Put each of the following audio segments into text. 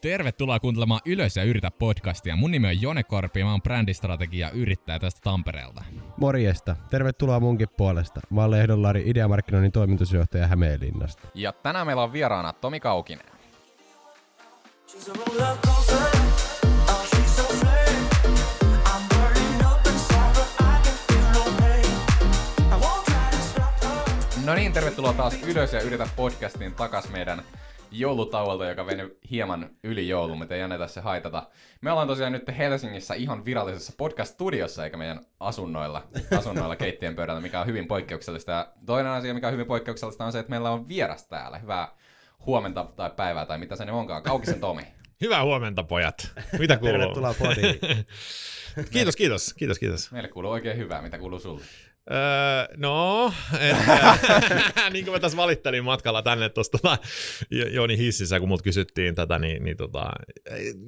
Tervetuloa kuuntelemaan Ylös ja yritä podcastia. Mun nimi on Jone Korpi ja mä oon brändistrategia yrittäjä tästä Tampereelta. Morjesta. Tervetuloa munkin puolesta. Mä oon Lehdollari Ideamarkkinoinnin toimitusjohtaja Hämeenlinnasta. Ja tänään meillä on vieraana Tomi Kaukinen. Oh, no. No niin, tervetuloa taas Ylös ja yritä podcastiin takas meidän joulutauolta, joka veni hieman yli joulun, mutta ei anneta se haitata. Me ollaan tosiaan nyt Helsingissä ihan virallisessa podcast-studiossa, eikä meidän asunnoilla, asunnoilla keittiön pöydällä, mikä on hyvin poikkeuksellista. Ja toinen asia, mikä on hyvin poikkeuksellista, on se, että meillä on vieras täällä. Hyvää huomenta tai päivää tai mitä se nyt onkaan. Kaukisen Tomi. Hyvää huomenta, pojat. Mitä kuuluu? Tervetuloa podiin. kiitos, kiitos, kiitos, kiitos. Meille kuuluu oikein hyvää. Mitä kuuluu sulle? Öö, no, et, niin kuin mä tässä valittelin matkalla tänne tuosta tota, Jo- Joni hississä, kun mut kysyttiin tätä, niin, niin tota,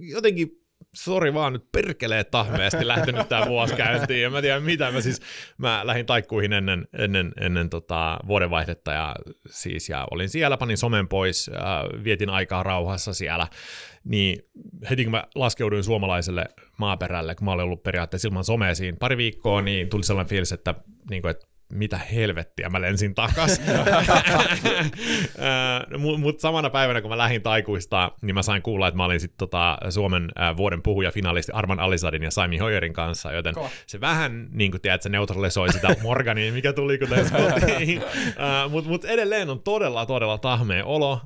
jotenkin sori vaan nyt perkelee tahmeesti lähtenyt tää vuosi käyntiin. Ja mä tiedän mitä, mä siis mä lähdin taikkuihin ennen, ennen, ennen tota vuodenvaihdetta ja siis ja olin siellä, panin somen pois, äh, vietin aikaa rauhassa siellä. Niin heti kun mä laskeuduin suomalaiselle maaperälle, kun mä olin ollut periaatteessa ilman somea siinä pari viikkoa, niin tuli sellainen fiilis, että, niin kuin, että mitä helvettiä, mä lensin takas. Mutta mut samana päivänä, kun mä lähdin taikuista, niin mä sain kuulla, että mä olin sitten tota Suomen vuoden puhuja finalisti Arman Alisadin ja Saimi Hoyerin kanssa, joten Kova. se vähän, niin kuin tiedät, se neutralisoi sitä Morgania, mikä tuli, kun tässä kotiin. Mutta mut edelleen on todella, todella tahmea olo.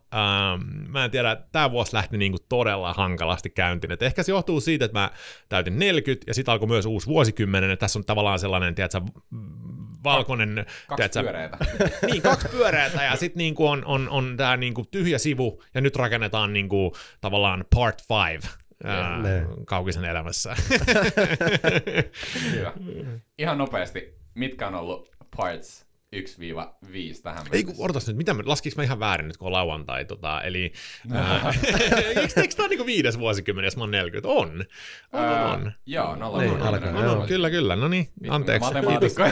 Mä en tiedä, tämä vuosi lähti niin kuin todella hankalasti käyntiin. Et ehkä se johtuu siitä, että mä täytin 40 ja sitten alkoi myös uusi vuosikymmenen. Et tässä on tavallaan sellainen, tiedätkö, valkoinen... Kaksi tiedätkö, pyöreitä. niin, kaksi pyöreätä ja sitten niinku on, on, on tämä niinku tyhjä sivu ja nyt rakennetaan niinku tavallaan part five ää, kaukisen elämässä. Hyvä. Ihan nopeasti, mitkä on ollut parts 1-5 tähän Ei kun, odotas nyt, mitä mä, laskiks mä ihan väärin nyt, kun on lauantai, tota, eli... ää, eikö, eikö tää on niinku viides vuosikymmen, jos mä oon 40? On. On, Ää, on. Joo, nolla Niin, alkaa, nolla, joo. kyllä, kyllä. No niin, anteeksi. Matemaatikko.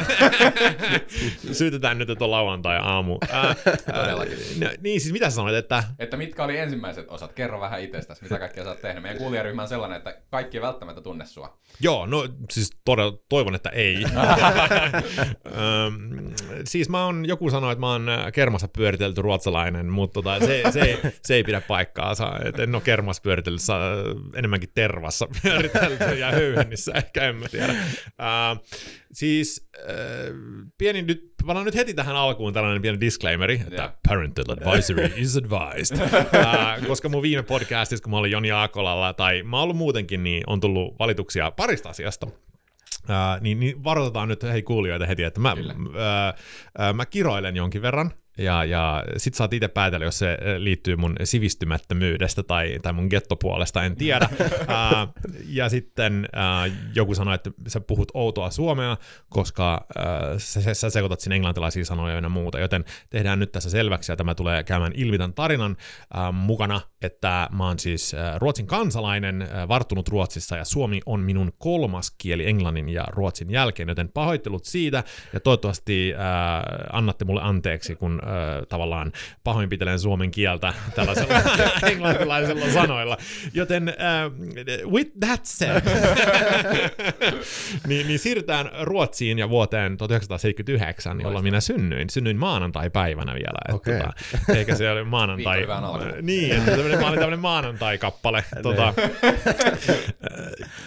Syytetään nyt, että on lauantai-aamu. Ää, Todellakin. no, niin, siis mitä sä sanoit, että... Että mitkä oli ensimmäiset osat? Kerro vähän itsestäsi, mitä kaikkea sä oot tehnyt. Meidän kuulijaryhmä on sellainen, että kaikki ei välttämättä tunne sua. Joo, no siis todella, toivon, että ei. Siis mä oon, joku sanoi, että mä oon äh, kermassa pyöritelty ruotsalainen, mutta tota, se, se, ei, se ei pidä paikkaansa. Et en ole kermassa pyöritelty, sa- enemmänkin tervassa pyöritelty ja höyhennissä ehkä, en mä tiedä. Äh, siis äh, pieni nyt, palaan nyt heti tähän alkuun tällainen pieni disclaimeri, että Joo. parental advisory is advised. äh, koska mun viime podcastissa, kun mä olin Joni Aakolalla, tai mä oon ollut muutenkin, niin on tullut valituksia parista asiasta. Niin, niin varoitetaan nyt hei kuulijoita heti, että mä, uh, uh, mä kiroilen jonkin verran, ja, ja sit saat itse päätellä, jos se liittyy mun sivistymättömyydestä tai, tai mun gettopuolesta, en tiedä. uh, ja sitten uh, joku sanoi, että sä puhut outoa suomea, koska uh, sä, sä sekoitat sinne englantilaisia sanoja ja muuta, joten tehdään nyt tässä selväksi, ja tämä tulee käymään ilmi tämän tarinan uh, mukana, että mä oon siis uh, Ruotsin kansalainen, uh, varttunut Ruotsissa, ja suomi on minun kolmas kieli englannin ja ruotsin jälkeen, joten pahoittelut siitä, ja toivottavasti uh, annatte mulle anteeksi, kun uh, tavallaan pahoinpitelen suomen kieltä tällaisella englantilaisella sanoilla. Joten uh, with that said, niin, niin siirrytään Ruotsiin ja vuoteen 1979, jolloin minä synnyin. Synnyin maanantai-päivänä vielä. että Okei. Tota, eikä se ole maanantai. Niin, että tämmönen, mä olin tämmöinen maanantai-kappale. tota,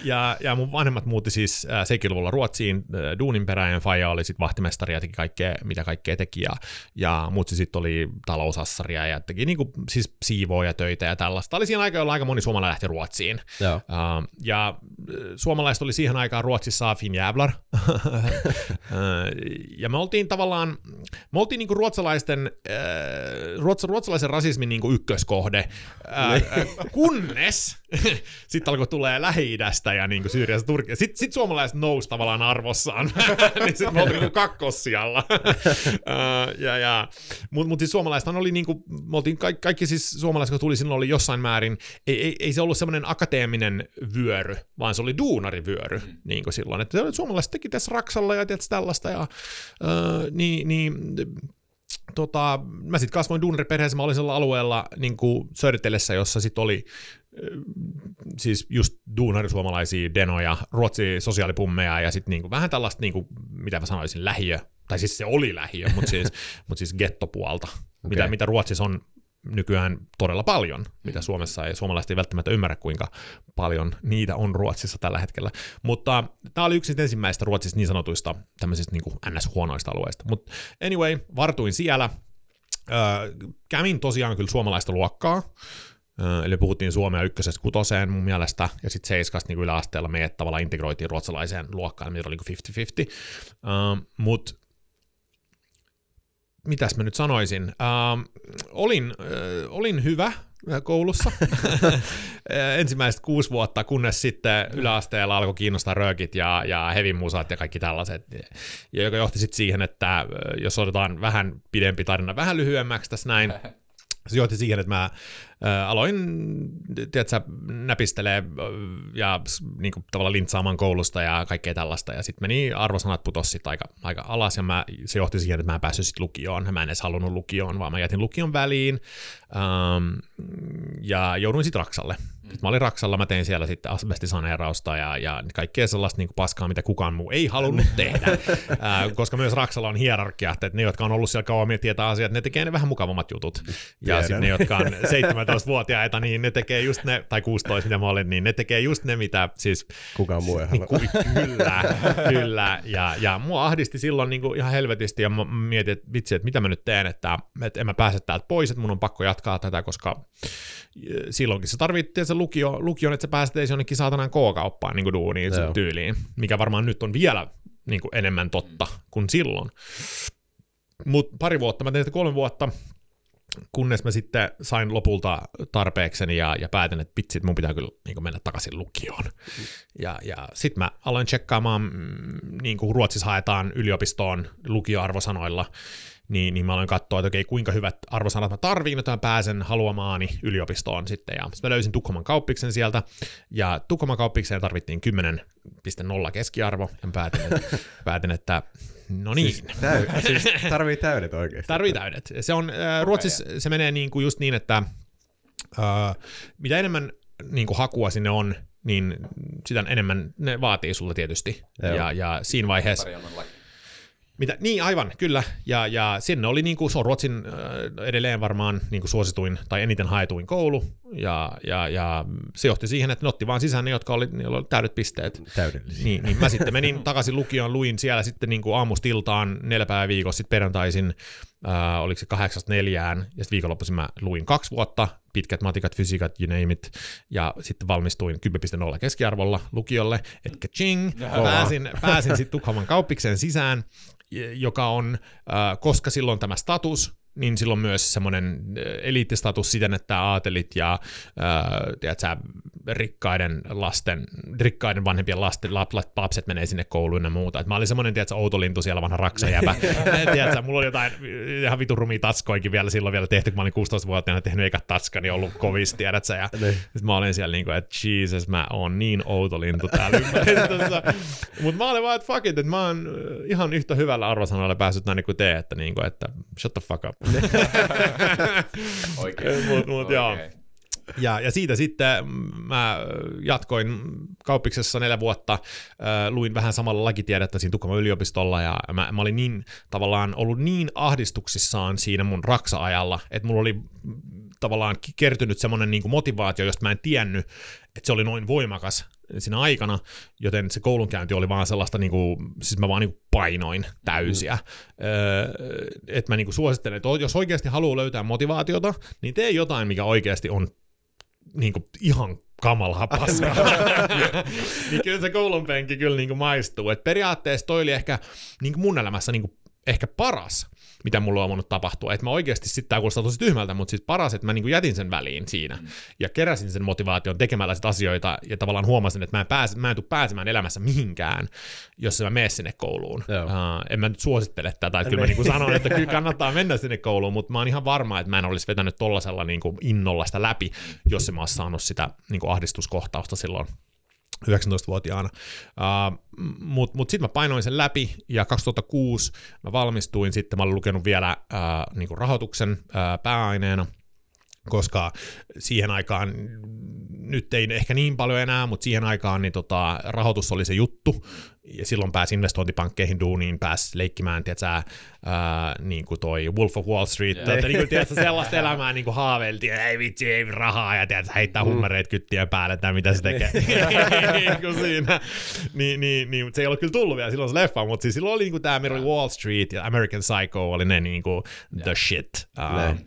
ja, ja mun vanhemmat muutti siis äh, 70-luvulla Ruotsiin äh, duunin perään, ja Faija oli sitten vahtimestari ja teki kaikkea, mitä kaikkea teki, ja, ja mutsi sitten oli talousassaria ja teki niinku, siis siivooja töitä ja tällaista. Oli siinä aika, jolloin aika moni suomalainen lähti Ruotsiin. Joo. Uh, ja äh, suomalaiset oli siihen aikaan Ruotsissa fin jävlar. ja me oltiin tavallaan, me oltiin niinku ruotsalaisten, äh, ruots, ruotsalaisen rasismin niinku ykköskohde, äh, äh, kunnes sitten alkoi tulee Lähi-idästä ja niinku Syyriasta Turkia. Sitten sit suomalaiset nousi tavallaan arvossaan, niin sitten me oltiin niinku kakkossijalla. ja, ja, Mutta mut siis suomalaisethan oli niinku, me oltiin kaikki, kaikki siis suomalaiset, jotka tuli silloin oli jossain määrin, ei, ei, ei se ollut semmoinen akateeminen vyöry, vaan se oli duunarivyöry mm. niin kuin silloin. Että suomalaiset teki tässä Raksalla ja tietysti tällaista ja uh, niin, niin tota, mä sitten kasvoin duunariperheessä, mä olin sellaisella alueella niin kuin Södertellessä, jossa sitten oli siis just duunarisuomalaisia denoja, ruotsi sosiaalipummeja ja sitten niinku vähän tällaista, niinku, mitä mä sanoisin, lähiö, tai siis se oli lähiö, mutta siis, mut siis gettopuolta, okay. mitä, mitä Ruotsissa on nykyään todella paljon, mitä Suomessa ei, suomalaiset ei välttämättä ymmärrä, kuinka paljon niitä on Ruotsissa tällä hetkellä. Mutta tämä oli yksi ensimmäistä Ruotsissa niin sanotuista tämmöisistä niin NS-huonoista alueista. Mutta anyway, vartuin siellä, Öö, kävin tosiaan kyllä suomalaista luokkaa, öö, eli puhuttiin suomea ykkösestä kutoseen mun mielestä, ja sitten seiskasta niin yläasteella meidät tavallaan integroitiin ruotsalaiseen luokkaan, mitä oli niin 50-50. Öö, Mutta mitäs mä nyt sanoisin? Ähm, olin, äh, olin hyvä äh, koulussa Äh, ensimmäiset kuusi vuotta, kunnes sitten yläasteella alkoi kiinnostaa röökit ja, ja heavy musat ja kaikki tällaiset, ja joka johti sitten siihen, että äh, jos otetaan vähän pidempi tarina vähän lyhyemmäksi tässä näin, se johti siihen, että mä aloin, tiedätkö, näpistelee ja niin kuin, tavallaan lintsaamaan koulusta ja kaikkea tällaista, ja sitten meni arvosanat putos sit aika, aika alas, ja mä, se johti siihen, että mä en päässyt sitten lukioon, mä en edes halunnut lukioon, vaan mä jätin lukion väliin, ähm, ja jouduin sitten Raksalle. Sitten mä olin Raksalla, mä tein siellä sitten asbestisaneerausta ja, ja kaikkea sellaista niin kuin paskaa, mitä kukaan muu ei halunnut tehdä, äh, koska myös Raksalla on hierarkia, että ne, jotka on ollut siellä kauemmin ja tietää asiat, ne tekee ne vähän mukavammat jutut. Ja sitten ne, jotka on 17-vuotiaita, niin ne tekee just ne, tai 16, mitä mä olin, niin ne tekee just ne, mitä siis Kukaan muu ei halua. Ku- kyllä, kyllä. Ja, ja mua ahdisti silloin niin kuin ihan helvetisti, ja mä mietin, että vitsi, että mitä mä nyt teen, että, että en mä pääse täältä pois, että mun on pakko jatkaa tätä, koska silloinkin se tarvittiin se lukio, lukion, että sä pääset edes jonnekin saatanan K-kauppaan niin kuin duuniin sun tyyliin, mikä varmaan nyt on vielä niin kuin enemmän totta kuin silloin. Mutta pari vuotta, mä tein sitä kolme vuotta, kunnes mä sitten sain lopulta tarpeekseni ja, ja päätin, että pitsit, mun pitää kyllä niin mennä takaisin lukioon. Ja, ja sitten mä aloin tsekkaamaan, mm, niin kuin Ruotsissa haetaan yliopistoon lukioarvosanoilla, niin, niin mä aloin katsoa, että okei, kuinka hyvät arvosanat mä tarviin, että mä pääsen haluamaani yliopistoon sitten. Ja sitten mä löysin Tukholman kauppiksen sieltä, ja Tukholman kauppikseen tarvittiin 10,0 keskiarvo, ja päätin, että, päätin, että no niin. Täy, siis tarvii täydet oikeesti. Tarvii täydet. Se on, äh, Ruotsissa se menee niin kuin just niin, että äh, mitä enemmän niin kuin hakua sinne on, niin sitä enemmän ne vaatii sulla tietysti. Joo. Ja, ja siinä vaiheessa, laki. Mitä, niin aivan, kyllä. Ja, ja sinne oli niin kuin, se on Ruotsin äh, edelleen varmaan niin kuin suosituin tai eniten haetuin koulu. Ja, ja, ja se johti siihen, että ne otti vaan sisään ne, jotka oli, niillä oli täydet pisteet. Täydellisiä. Niin, niin mä sitten menin takaisin lukioon, luin siellä sitten niin kuin aamusta iltaan neljä päivää viikossa, sitten perjantaisin, äh, oliko se kahdeksasta neljään, ja sitten viikonloppuisin mä luin kaksi vuotta, pitkät matikat, fysiikat, you name it, ja sitten valmistuin 10.0 keskiarvolla lukiolle, että ching, pääsin, pääsin sitten Tukholman kauppiksen sisään, joka on, äh, koska silloin tämä status, niin silloin myös semmoinen eliittistatus siten, että aatelit ja äh, tiedät sä, rikkaiden lasten, rikkaiden vanhempien lasten, lap, lap, lapset menee sinne kouluun ja muuta. Et mä olin semmoinen, tiedät sä, outolintu siellä vanha raksajäpä. tiedät sä, mulla oli jotain ihan vitun rumia tatskoikin vielä silloin vielä tehty, kun mä olin 16-vuotiaana tehnyt eikä tatskani ollut kovissa, tiedät sä. Ja Niin. sit mä olin siellä niinku, että Jesus, mä oon niin outolintu täällä ympäristössä. Mutta mä olin vaan, että fuck it, että mä oon ihan yhtä hyvällä arvosanalla päässyt näin kuin te, että, niinku, että shut the fuck up. Oikein. Mut- mut joo. Ja, ja siitä sitten mä jatkoin kauppiksessa neljä vuotta, äh, luin vähän samalla lakitiedettä siinä Tukholman yliopistolla, ja mä, mä olin niin tavallaan ollut niin ahdistuksissaan siinä mun raksa-ajalla, että mulla oli mm, tavallaan kertynyt semmoinen niin motivaatio, josta mä en tiennyt, että se oli noin voimakas siinä aikana, joten se koulunkäynti oli vaan sellaista, niin kuin, siis mä vaan niin kuin painoin täysiä. Mm. Öö, että mä niin kuin suosittelen, että jos oikeasti haluaa löytää motivaatiota, niin tee jotain, mikä oikeasti on niin kuin ihan kamalaa paskaa. niin kyllä se koulun penki kyllä niin kuin maistuu. Et periaatteessa toi oli ehkä niin kuin mun elämässä niin kuin ehkä paras, mitä mulla on voinut tapahtua. Että mä oikeasti sitten, tämä kuulostaa tosi tyhmältä, mutta siis paras, että mä niin kuin jätin sen väliin siinä ja keräsin sen motivaation tekemällä sit asioita ja tavallaan huomasin, että mä en, pääse, mä en tule pääsemään elämässä mihinkään, jos mä mene sinne kouluun. Joo. Uh, en mä nyt suosittele tätä, että kyllä mä niin kuin sanon, että kyllä kannattaa mennä sinne kouluun, mutta mä oon ihan varma, että mä en olisi vetänyt tollasella niin kuin innolla sitä läpi, jos en mä olisi saanut sitä niin kuin ahdistuskohtausta silloin 19-vuotiaana. Uh, Mutta mut sitten mä painoin sen läpi ja 2006 mä valmistuin sitten, mä olin lukenut vielä uh, niinku rahoituksen uh, pääaineena koska siihen aikaan, nyt ei ehkä niin paljon enää, mutta siihen aikaan niin tota, rahoitus oli se juttu, ja silloin pääsi investointipankkeihin duuniin, pääsi leikkimään, tiedätkö, ää, niin kuin toi Wolf of Wall Street, että niin kuin, tiedätkö, sellaista elämää niin kuin haaveiltiin, ei vitsi, ei rahaa, ja tiedätkö, heittää hummereet kyttien päälle, tai mitä se tekee niin kuin siinä. Niin, niin, niin, se ei ole kyllä tullut vielä silloin se leffa, mutta siis silloin oli niin kuin tämä Mary Wall Street ja American Psycho oli ne niin kuin the shit. Uh, Näin.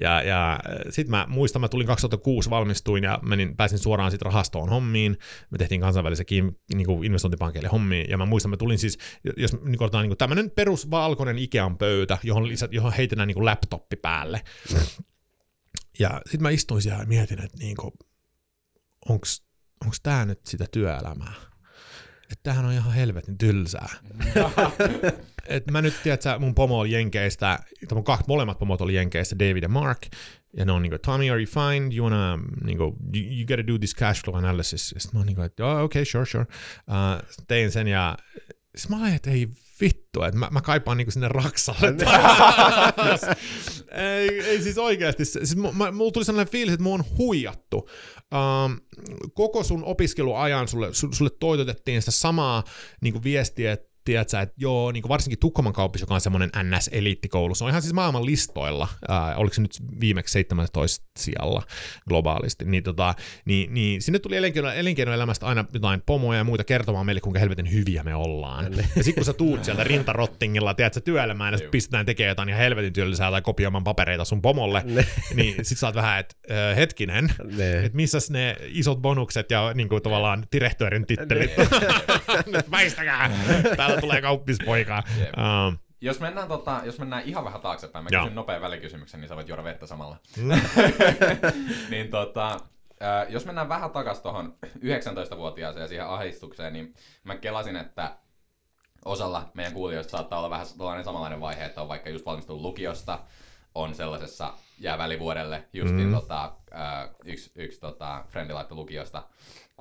Ja, ja sitten mä muistan, mä tulin 2006, valmistuin ja menin, pääsin suoraan sitten rahastoon hommiin. Me tehtiin kansainvälisen kiin- niin investointipankeille hommiin. Ja mä muistan, mä tulin siis, jos niin kuin, niin tämmöinen perus valkoinen Ikean pöytä, johon, lisät, johon heitetään niin kuin laptoppi päälle. Ja sitten mä istuin siellä ja mietin, että niin kuin, onks tää nyt sitä työelämää? Että tämähän on ihan helvetin tylsää. Et mä nyt, tiedät mun pomo oli Jenkeistä, mun kaksi, molemmat pomot oli Jenkeistä, David ja Mark, ja ne on niinku, Tommy, are you fine? You wanna, niinku, you, you gotta do this cash flow analysis. Ja sit mä oon niinku, että oh, okay, sure, sure. Uh, tein sen ja sit mä olin, että ei vittu, että mä, mä kaipaan niinku sinne Raksalle. ei, ei siis oikeasti. Siis mulla tuli sellainen fiilis, että mua on huijattu. Um, koko sun opiskeluajan sulle, su, sulle toitotettiin sitä samaa niinku viestiä, että tiedätkö, että joo, niin varsinkin Tukholman kauppis, joka on semmoinen NS-eliittikoulu, se on ihan siis maailman listoilla, ää, oliko se nyt viimeksi 17 sijalla globaalisti, niin, tota, niin, niin sinne tuli elinkeino, elinkeinoelämästä aina jotain pomoja ja muita kertomaan meille, kuinka helvetin hyviä me ollaan. Ja sitten kun sä tuut sieltä rintarottingilla, tiedätkö, työelämään, ja sit pistetään tekemään jotain ihan helvetin työllisää tai kopioimaan papereita sun pomolle, niin sit sä oot vähän, että hetkinen, Ne. että missäs ne isot bonukset ja niin kuin tavallaan direktöörin tittelit. Väistäkää! Täällä tulee kauppispoika. Jep. Um, Jos mennään, tota, jos mennään ihan vähän taaksepäin, mä Joo. kysyn nopean välikysymyksen, niin sä voit juoda vettä samalla. Mm. niin tota, äh, jos mennään vähän takas tuohon 19-vuotiaaseen ja siihen ahdistukseen, niin mä kelasin, että osalla meidän kuulijoista saattaa olla vähän tällainen samanlainen vaihe, että on vaikka just valmistunut lukiosta, on sellaisessa jää välivuodelle, justiin mm. tota, äh, yksi, yksi tota, frendi laittoi lukiosta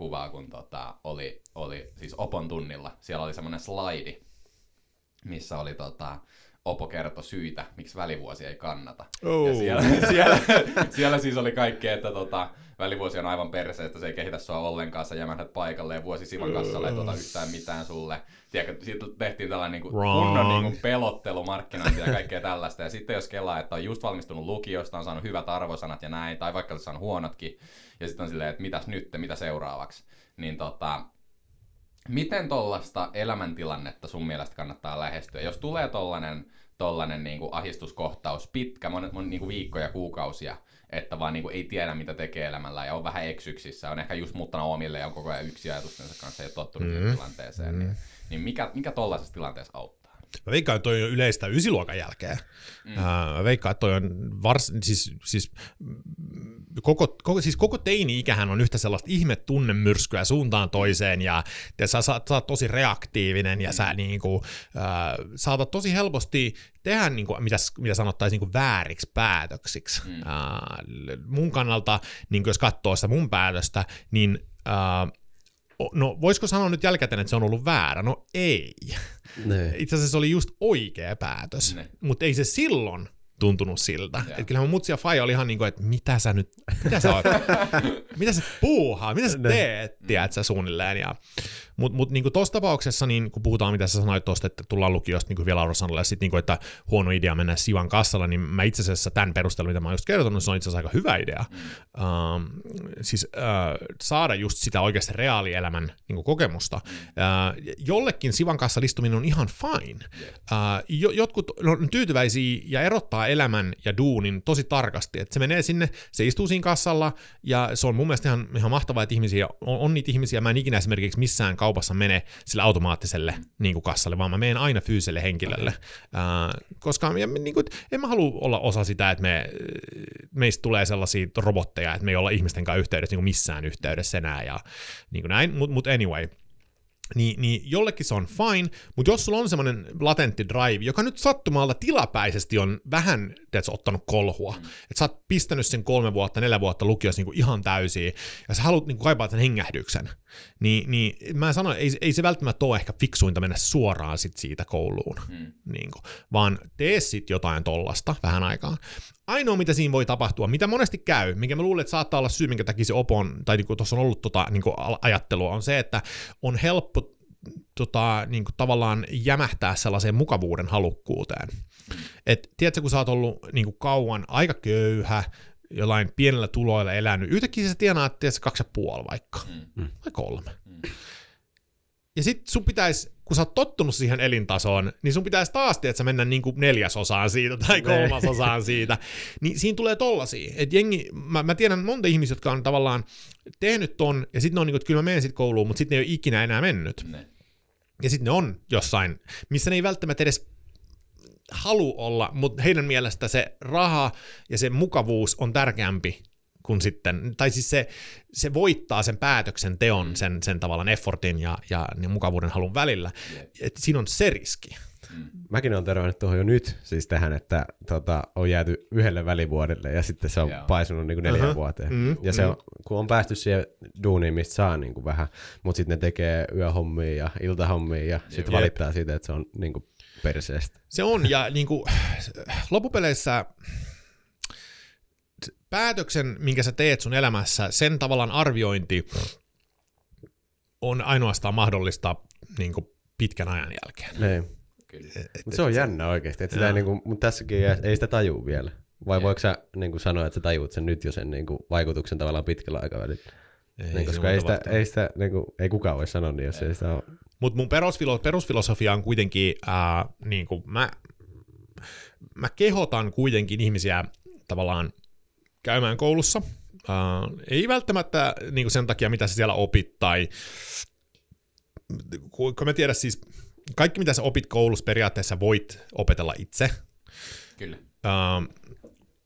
kuvaa, kun tota, oli, oli siis Opon tunnilla, siellä oli semmoinen slaidi, missä oli tota, Opo kertoi syitä, miksi välivuosi ei kannata. Oh. Ja siellä, siellä, siellä siis oli kaikki, että tota, välivuosi on aivan perseestä, se ei kehitä sua ollenkaan, sä jämähdät paikalle ja vuosi sivan kassalle ei tuota yhtään mitään sulle. Tiedätkö, siitä tehtiin tällainen niin Wrong. kunnon niin kuin pelottelu, markkinointi ja kaikkea tällaista. Ja sitten jos kelaa, että on just valmistunut lukiosta, on saanut hyvät arvosanat ja näin, tai vaikka olisi saanut huonotkin, ja sitten on silleen, että mitäs nyt, mitä seuraavaksi, niin tota, miten tollasta elämäntilannetta sun mielestä kannattaa lähestyä? Jos tulee tollanen, tollanen niin kuin ahdistuskohtaus, pitkä, monet, monet niin kuin viikkoja, kuukausia, että vaan niin kuin ei tiedä, mitä tekee elämällä ja on vähän eksyksissä, on ehkä just muuttanut omille ja on koko ajan yksi ajatustensa kanssa ja tottunut Mm. mm. tilanteeseen, niin, niin mikä, mikä tollaisessa tilanteessa auttaa? Mä veikkaan, että toi on yleistä ysiluokan jälkeen. Mm. mä veikkaan, että toi on vars, siis, siis, mm, koko, koko, siis koko teini-ikähän on yhtä sellaista ihme tunnemyrskyä suuntaan toiseen ja, ja sä, sä, sä oot tosi reaktiivinen ja sä niinku, äh, saatat tosi helposti tehdä, niinku, mitä, mitä sanottaisiin niinku vääriksi päätöksiksi. Mm. Äh, mun kannalta, niin jos katsoo sitä mun päätöstä, niin äh, no voisiko sanoa nyt jälkikäteen, että se on ollut väärä? No ei. Ne. Itse asiassa se oli just oikea päätös, mutta ei se silloin tuntunut siltä. Joo. Et kyllähän mutsi ja Faija oli ihan niin kuin, että mitä sä nyt, mitä sä oot, mitä sä puuhaa, mitä sä teet, tiedät sä suunnilleen. Ja, mutta mut niin tuossa tapauksessa, niin kun puhutaan, mitä sä sanoit tuosta, että tullaan lukiosta niin kuin vielä Aurosanolle, ja sitten niin kuin, että huono idea mennä Sivan kassalla, niin mä itse asiassa tämän perusteella, mitä mä oon just kertonut, se on itse asiassa aika hyvä idea. Mm. Um, siis uh, saada just sitä oikeasti reaalielämän niin kuin kokemusta. Uh, jollekin Sivan kanssa listuminen on ihan fine. Uh, jo, jotkut on tyytyväisiä ja erottaa elämän ja duunin tosi tarkasti. Et se menee sinne, se istuu siinä kassalla ja se on mun mielestä ihan, ihan mahtavaa, että ihmisiä, on, on niitä ihmisiä, mä en ikinä esimerkiksi missään kaupassa mene sille automaattiselle niin kuin kassalle, vaan mä menen aina fyysiselle henkilölle. Uh, koska ja, niin kuin, en mä halua olla osa sitä, että me, meistä tulee sellaisia robotteja, että me ei olla ihmisten kanssa yhteydessä niin kuin missään yhteydessä enää ja niin kuin näin, mutta mut anyway niin, niin jollekin se on fine, mutta jos sulla on semmoinen latentti drive, joka nyt sattumalta tilapäisesti on vähän tiedätkö, ottanut kolhua, mm. että sä oot pistänyt sen kolme vuotta, neljä vuotta lukiossa niin ihan täysiin, ja sä haluat niin kaipaat sen hengähdyksen, niin, niin mä sanon, ei, ei se välttämättä ole ehkä fiksuinta mennä suoraan sit siitä kouluun, Mm. niin kuin, vaan tee sit jotain tollasta vähän aikaa. Ainoa, mitä siinä voi tapahtua, mitä monesti käy, mikä mä luulen, että saattaa olla syy, minkä takia se opon, tai niin tuossa on ollut tota, niin kuin ajattelua, on se, että on helppo tota, niin kuin tavallaan jämähtää sellaiseen mukavuuden halukkuuteen. Et, tiedätkö, kun sä oot ollut niin kuin kauan aika köyhä, jollain pienellä tuloilla elänyt, yhtäkkiä sä tienaat, tiedätkö, kaksi ja puoli vaikka, Mm. vai kolme. Ja sit sun pitäisi, kun sä oot tottunut siihen elintasoon, niin sun pitäisi taas, että sä mennä niin kuin neljäsosaan siitä tai kolmasosaan siitä. Niin siinä tulee tollasia. Et jengi, mä, mä tiedän monta ihmistä, jotka on tavallaan tehnyt ton, ja sitten ne on niin kuin, että kyllä mä menen sit kouluun, mutta sitten ne ei ole ikinä enää mennyt. Ne. Ja sitten ne on jossain, missä ne ei välttämättä edes halu olla, mutta heidän mielestä se raha ja se mukavuus on tärkeämpi kuin sitten, tai siis se, se voittaa sen päätöksenteon, sen, sen tavallaan effortin ja, ja, ja mukavuuden halun välillä. Et siinä on se riski. Mäkin olen törmännyt tuohon jo nyt, siis tähän, että tota, on jääty yhdelle välivuodelle ja sitten se on Joo. paisunut niin kuin neljään Aha. vuoteen. Mm, ja se mm. on, kun on päästy siihen duuniin, mistä saa niin kuin vähän, mutta sitten ne tekee yöhommia ja iltahommia ja sitten valittaa siitä, että se on niin kuin perseestä. Se on, ja niin kuin, loppupeleissä päätöksen, minkä sä teet sun elämässä, sen tavallaan arviointi on ainoastaan mahdollista niin kuin pitkän ajan jälkeen. Niin. Kyllä. Mutta se on jännä oikeasti, että sitä ei, niin kuin, mutta tässäkin ei, ei sitä tajuu vielä. Vai Jep. voiko sä niin kuin sanoa, että sä tajuut sen nyt jo sen niin kuin, vaikutuksen tavallaan pitkällä aikavälillä? Ei, Niin, se koska ei, sitä, ei, sitä, niin kuin, ei kukaan voi sanoa niin, jos ei sitä ole. Mutta mun perusfilo- perusfilosofia on kuitenkin, ää, niin kuin mä, mä kehotan kuitenkin ihmisiä tavallaan käymään koulussa. Ää, ei välttämättä niin kuin sen takia, mitä sä siellä opit, tai kun mä tiedän siis, kaikki mitä sä opit koulussa periaatteessa voit opetella itse. Kyllä. Ää,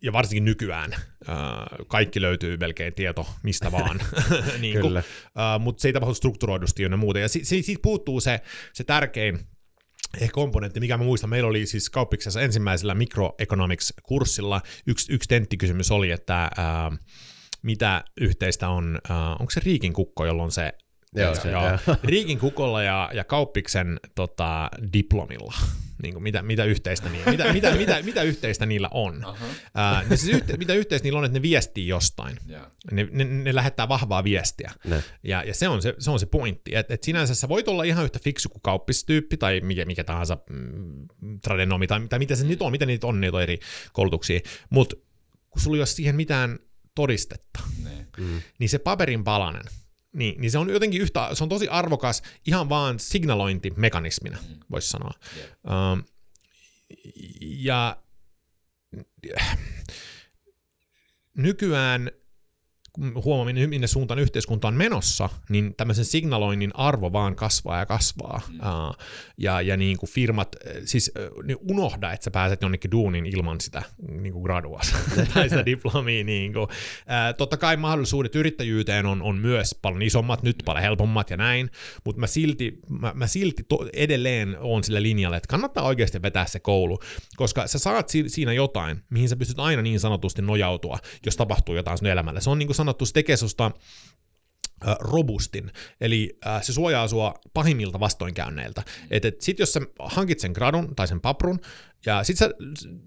ja varsinkin nykyään ää, kaikki löytyy melkein tieto mistä vaan. niin Kyllä. Uh, mutta se ei tapahdu strukturoidusti ja muuta. Ja si- si- siitä puuttuu se, se tärkein komponentti, mikä mä muistan, meillä oli siis kauppiksessa ensimmäisellä microeconomics-kurssilla yksi, yksi tenttikysymys oli, että uh, mitä yhteistä on, onko se Riikin kukko, jolla on se Joo, se, joo. joo. Riikin kukolla ja, ja kauppiksen tota, diplomilla. Niin kuin mitä, mitä, yhteistä niillä, mitä, mitä, mitä, mitä yhteistä niillä on? Aha. Ää, niin siis yhte, mitä yhteistä niillä on, että ne viestii jostain. Joo. Ne, ne, ne lähettää vahvaa viestiä. Ne. Ja, ja se, on se, se on se pointti, että et sinänsä sä voit olla ihan yhtä fiksu kuin kauppistyyppi tai mikä, mikä tahansa mm, tradenomi tai, tai mitä se nyt on, mitä niitä on, niitä on eri koulutuksia, mutta kun sulla ei ole siihen mitään todistetta, Ne. Mm. niin se paperin palanen, niin, niin se on jotenkin yhtä, se on tosi arvokas ihan vaan signalointimekanismina, voisi sanoa. Jep. Um, ja nykyään kun huomaa, minne suuntaan yhteiskunta on menossa, niin tämmöisen signaloinnin arvo vaan kasvaa ja kasvaa. Mm. Uh, ja, ja niin kuin firmat, siis niin unohda, että sä pääset jonnekin duuniin ilman sitä niin kuin gradua tai sitä diplomia. Niin kuin. Uh, totta kai mahdollisuudet yrittäjyyteen on, on myös paljon isommat, nyt paljon helpommat ja näin, mutta mä silti, mä, mä silti to, edelleen on sillä linjalla, että kannattaa oikeasti vetää se koulu, koska sä saat si- siinä jotain, mihin sä pystyt aina niin sanotusti nojautua, jos tapahtuu jotain sun elämällä. Se on niin kuin sanottu, se tekee susta ö, robustin, eli äh, se suojaa sua pahimmilta vastoinkäynneiltä. Et, et sit jos sä hankit sen gradun tai sen paprun, ja sit sä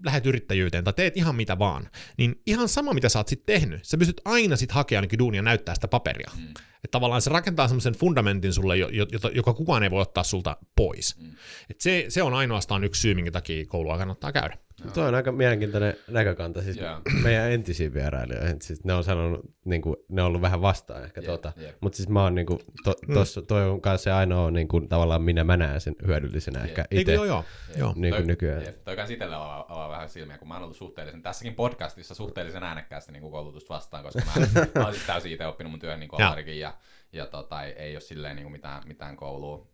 lähdet yrittäjyyteen tai teet ihan mitä vaan, niin ihan sama mitä sä oot sit tehnyt, sä pystyt aina sit hakea ainakin duunia ja näyttää sitä paperia. Mm. Että tavallaan se rakentaa semmoisen fundamentin sulle, jo- jo- jota, joka kukaan ei voi ottaa sulta pois. Mm. Et se, se on ainoastaan yksi syy, minkä takia koulua kannattaa käydä. Tuo on aika mielenkiintoinen näkökanta. Siis Joo. meidän entisiin vierailijoihin, siis ne on sanonut, niin kuin, ne on ollut vähän vastaan ehkä Jep, tota. jep. Mutta siis mä oon niin kuin, to, tossa, toi on kanssa se ainoa niin kuin, tavallaan minä mä näen sen hyödyllisenä ehkä Eikö itse joo, joo. joo. niin kuin Toi- nykyään. Jep, toi kans itselle avaa, avaa vähän silmiä, kun mä oon ollut suhteellisen, tässäkin podcastissa suhteellisen äänekkäästi niin kuin koulutusta vastaan, koska mä, mä oon siis täysin itse oppinut mun työhön niin Joo. alarikin ja, ja tota, ei, ei ole silleen niin kuin mitään, mitään koulua,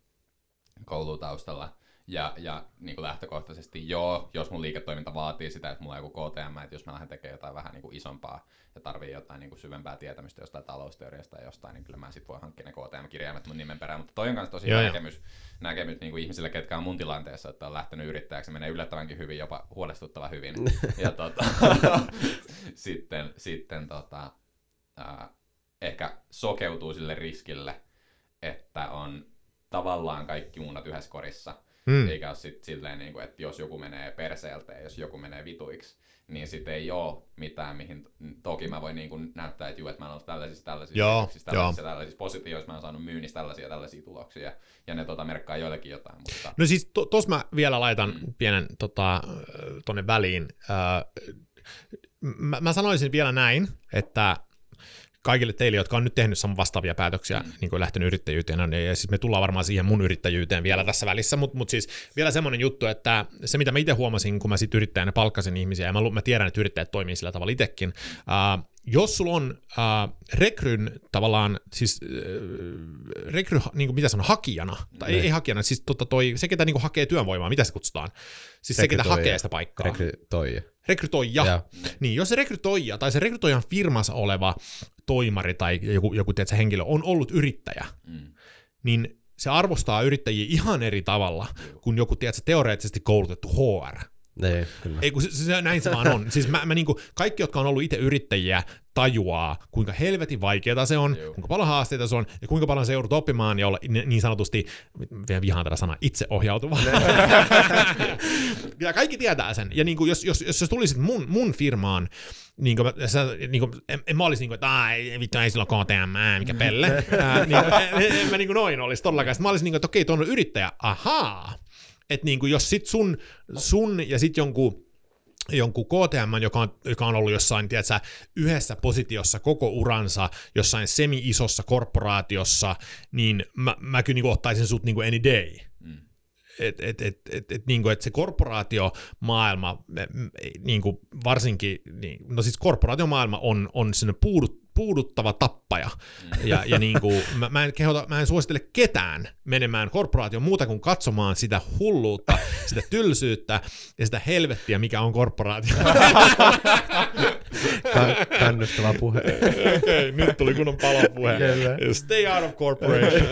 koulua taustalla. Ja, ja niin kuin lähtökohtaisesti joo, jos mun liiketoiminta vaatii sitä, että mulla on joku KTM, että jos mä lähden tekemään jotain vähän niin kuin isompaa ja tarvii jotain niin kuin syvempää tietämystä jostain talousteoriasta tai jostain, niin kyllä mä sit voin hankkia ne KTM-kirjaimet mun nimen perään. Mutta toi on kanssa tosi Joo, näkemys, näkemys niin kuin ihmisille, ketkä on mun tilanteessa, että on lähtenyt yrittäjäksi, menee yllättävänkin hyvin, jopa huolestuttavan hyvin. ja tota, sitten, sitten tota, ää, ehkä sokeutuu sille riskille, että on tavallaan kaikki munat yhdessä korissa. Mm. Mm. Eikä ole sit silleen, niin kuin, että jos joku menee perseeltä ja jos joku menee vituiksi, niin sitten ei ole mitään, mihin toki mä voin niin kuin näyttää, että juu, että mä oon ollut tällaisissa, tällaisissa, Joo, yrityksissä, tällaisissa, tällaisissa positioissa, mä oon saanut myynnissä tällaisia, tällaisia tuloksia, ja ne tota, merkkaa joillekin jotain, mutta No siis to, tos mä vielä laitan pienen tota, tonne väliin. Öö, mä, mä sanoisin vielä näin, että kaikille teille, jotka on nyt tehnyt saman vastaavia päätöksiä, mm. niin kuin lähtenyt yrittäjyyteen, ja, ja siis me tullaan varmaan siihen mun yrittäjyyteen vielä tässä välissä, mutta mut siis vielä semmoinen juttu, että se mitä mä itse huomasin, kun mä sitten yrittäjänä palkkasin ihmisiä, ja mä, mä tiedän, että yrittäjät toimii sillä tavalla itsekin, uh, jos sulla on uh, rekryn tavallaan, siis uh, rekry, niin kuin mitä sanon, hakijana, tai ei, ei hakijana, siis tota toi, se, ketä niin kuin hakee työvoimaa, mitä se kutsutaan? Siis se, ketä Rekrytoija. hakee sitä paikkaa Rekrytoija. Rekrytoija. Joo. Niin, jos se rekrytoija tai se rekrytoijan firmassa oleva toimari tai joku, joku tiedätkö, henkilö on ollut yrittäjä, mm. niin se arvostaa yrittäjiä ihan eri tavalla kuin joku tiedätkö, teoreettisesti koulutettu HR. Niin, kyllä. Ei kun se, se, näin se vaan on. Siis mä, mä niinku, kaikki, jotka on ollut itse yrittäjiä, tajuaa, kuinka helvetin vaikeaa se on, Joo. kuinka paljon haasteita se on, ja kuinka paljon se joudut oppimaan ja olla ni- niin sanotusti, vielä vihaan tätä sanaa, itseohjautuva. ja kaikki tietää sen. Ja niinku, jos, jos, jos sä tulisit mun, mun firmaan, niin kuin mä, sä, niin kuin, en, en, mä olisin niin kuin, että "Aa, ei, vittu ei sillä ole KTM, ää, mikä pelle. Ää, niin, en, en, en, mä niin kuin noin olisi todellakaan. Sitten Mä olisin niin kuin, että okei, tuon on yrittäjä, ahaa. Että niin kuin, jos sit sun, sun ja sit jonkun jonkun KTM, joka on, joka on ollut jossain tiedätkö, yhdessä positiossa koko uransa, jossain semi-isossa korporaatiossa, niin mä, mä kyllä niin ottaisin sut niin kuin any day. Mm. Et, et, et, et, et, niin kuin, että se korporaatiomaailma, niin kuin varsinkin, niin, no siis korporaatiomaailma on, on sinne puudut, puuduttava tappaja. Ja, ja niin kuin, mä, mä, en kehota, mä en suosittele ketään menemään korporaation muuta kuin katsomaan sitä hulluutta, sitä tylsyyttä ja sitä helvettiä, mikä on korporaatio. Ka- kannustava puhe. Okei, okay, nyt tuli kunnon palopuhe. Kyllä. Stay out of corporation.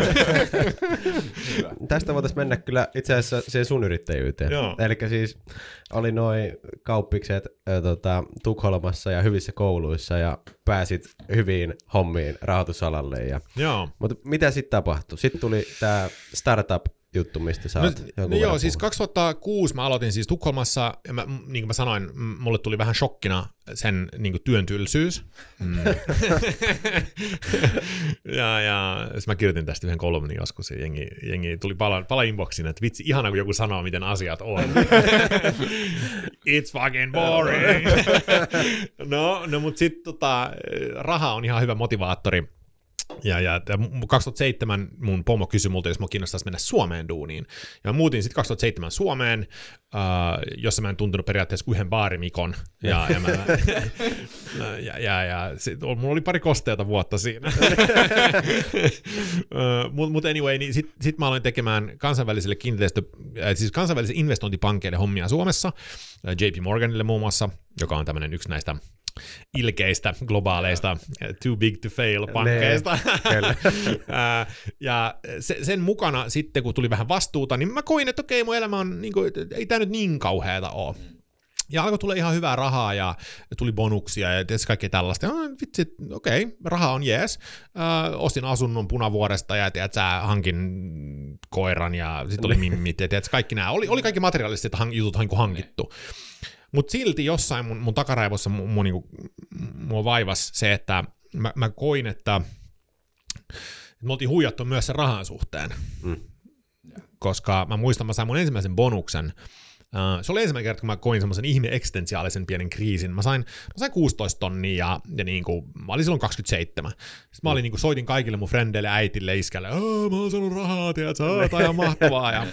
Tästä voitaisiin mennä kyllä itse asiassa siihen sun yrittäjyyteen. Eli siis oli noin kauppikset ä, tota, Tukholmassa ja hyvissä kouluissa ja pääsit hyviin hommiin rahoitusalalle. Ja, Joo. mutta mitä sitten tapahtui? Sitten tuli tämä startup-juttu, mistä sä No, oot jonkun no joo, siis puhunut. 2006 mä aloitin siis Tukholmassa, ja mä, niin kuin mä sanoin, mulle tuli vähän shokkina sen niin kuin työn tylsyys. Mm. ja, ja sit mä kirjoitin tästä yhden kolumnin joskus, ja jengi, jengi tuli pala, pala inboxiin, että vitsi, ihana kun joku sanoo, miten asiat on. It's fucking boring. no, no mutta sitten tota, raha on ihan hyvä motivaattori. Ja, ja, ja 2007 mun pomo kysyi multa, jos mua kiinnostaisi mennä Suomeen duuniin. Ja mä muutin sitten 2007 Suomeen, äh, jossa mä en tuntunut periaatteessa kuin yhden baarimikon. Ja, ja, mä, ja, ja, ja sit, mulla oli pari kosteata vuotta siinä. Mutta mut anyway, niin sitten sit mä aloin tekemään kansainvälisille, kiinteistö, äh, siis kansainvälisille investointipankkeille hommia Suomessa, äh, JP Morganille muun muassa, joka on tämmöinen yksi näistä ilkeistä, globaaleista, too big to fail pankkeista. Ja se, sen mukana sitten, kun tuli vähän vastuuta, niin mä koin, että okei, mun elämä on, niin kuin, ei tämä nyt niin kauheata ole. Ja alkoi tulla ihan hyvää rahaa ja tuli bonuksia ja tietysti kaikkea tällaista. Ja vitsi, okei, raha on jees. Äh, ostin asunnon punavuoresta ja tiedät, sä, hankin koiran ja sitten oli mimmit ja tiedät, kaikki nämä. Oli, oli kaikki materiaaliset jutut hankittu. Mutta silti jossain mun, mun takaraivossa mun, mun, niinku, mua vaivas se, että mä, mä koin, että, että me oltiin huijattu myös sen rahan suhteen. Mm. Koska mä muistan, mä sain mun ensimmäisen bonuksen. Uh, se oli ensimmäinen kerta, kun mä koin semmoisen ihme eksistentiaalisen pienen kriisin. Mä sain, mä sain 16 tonnia ja, ja niin kuin, mä olin silloin 27. Sitten mä olin, niin kuin, soitin kaikille mun frendeille, äitille, iskälle, "Aa, mä oon saanut rahaa, tiedätkö, aa, tää on ihan mahtavaa. Ja...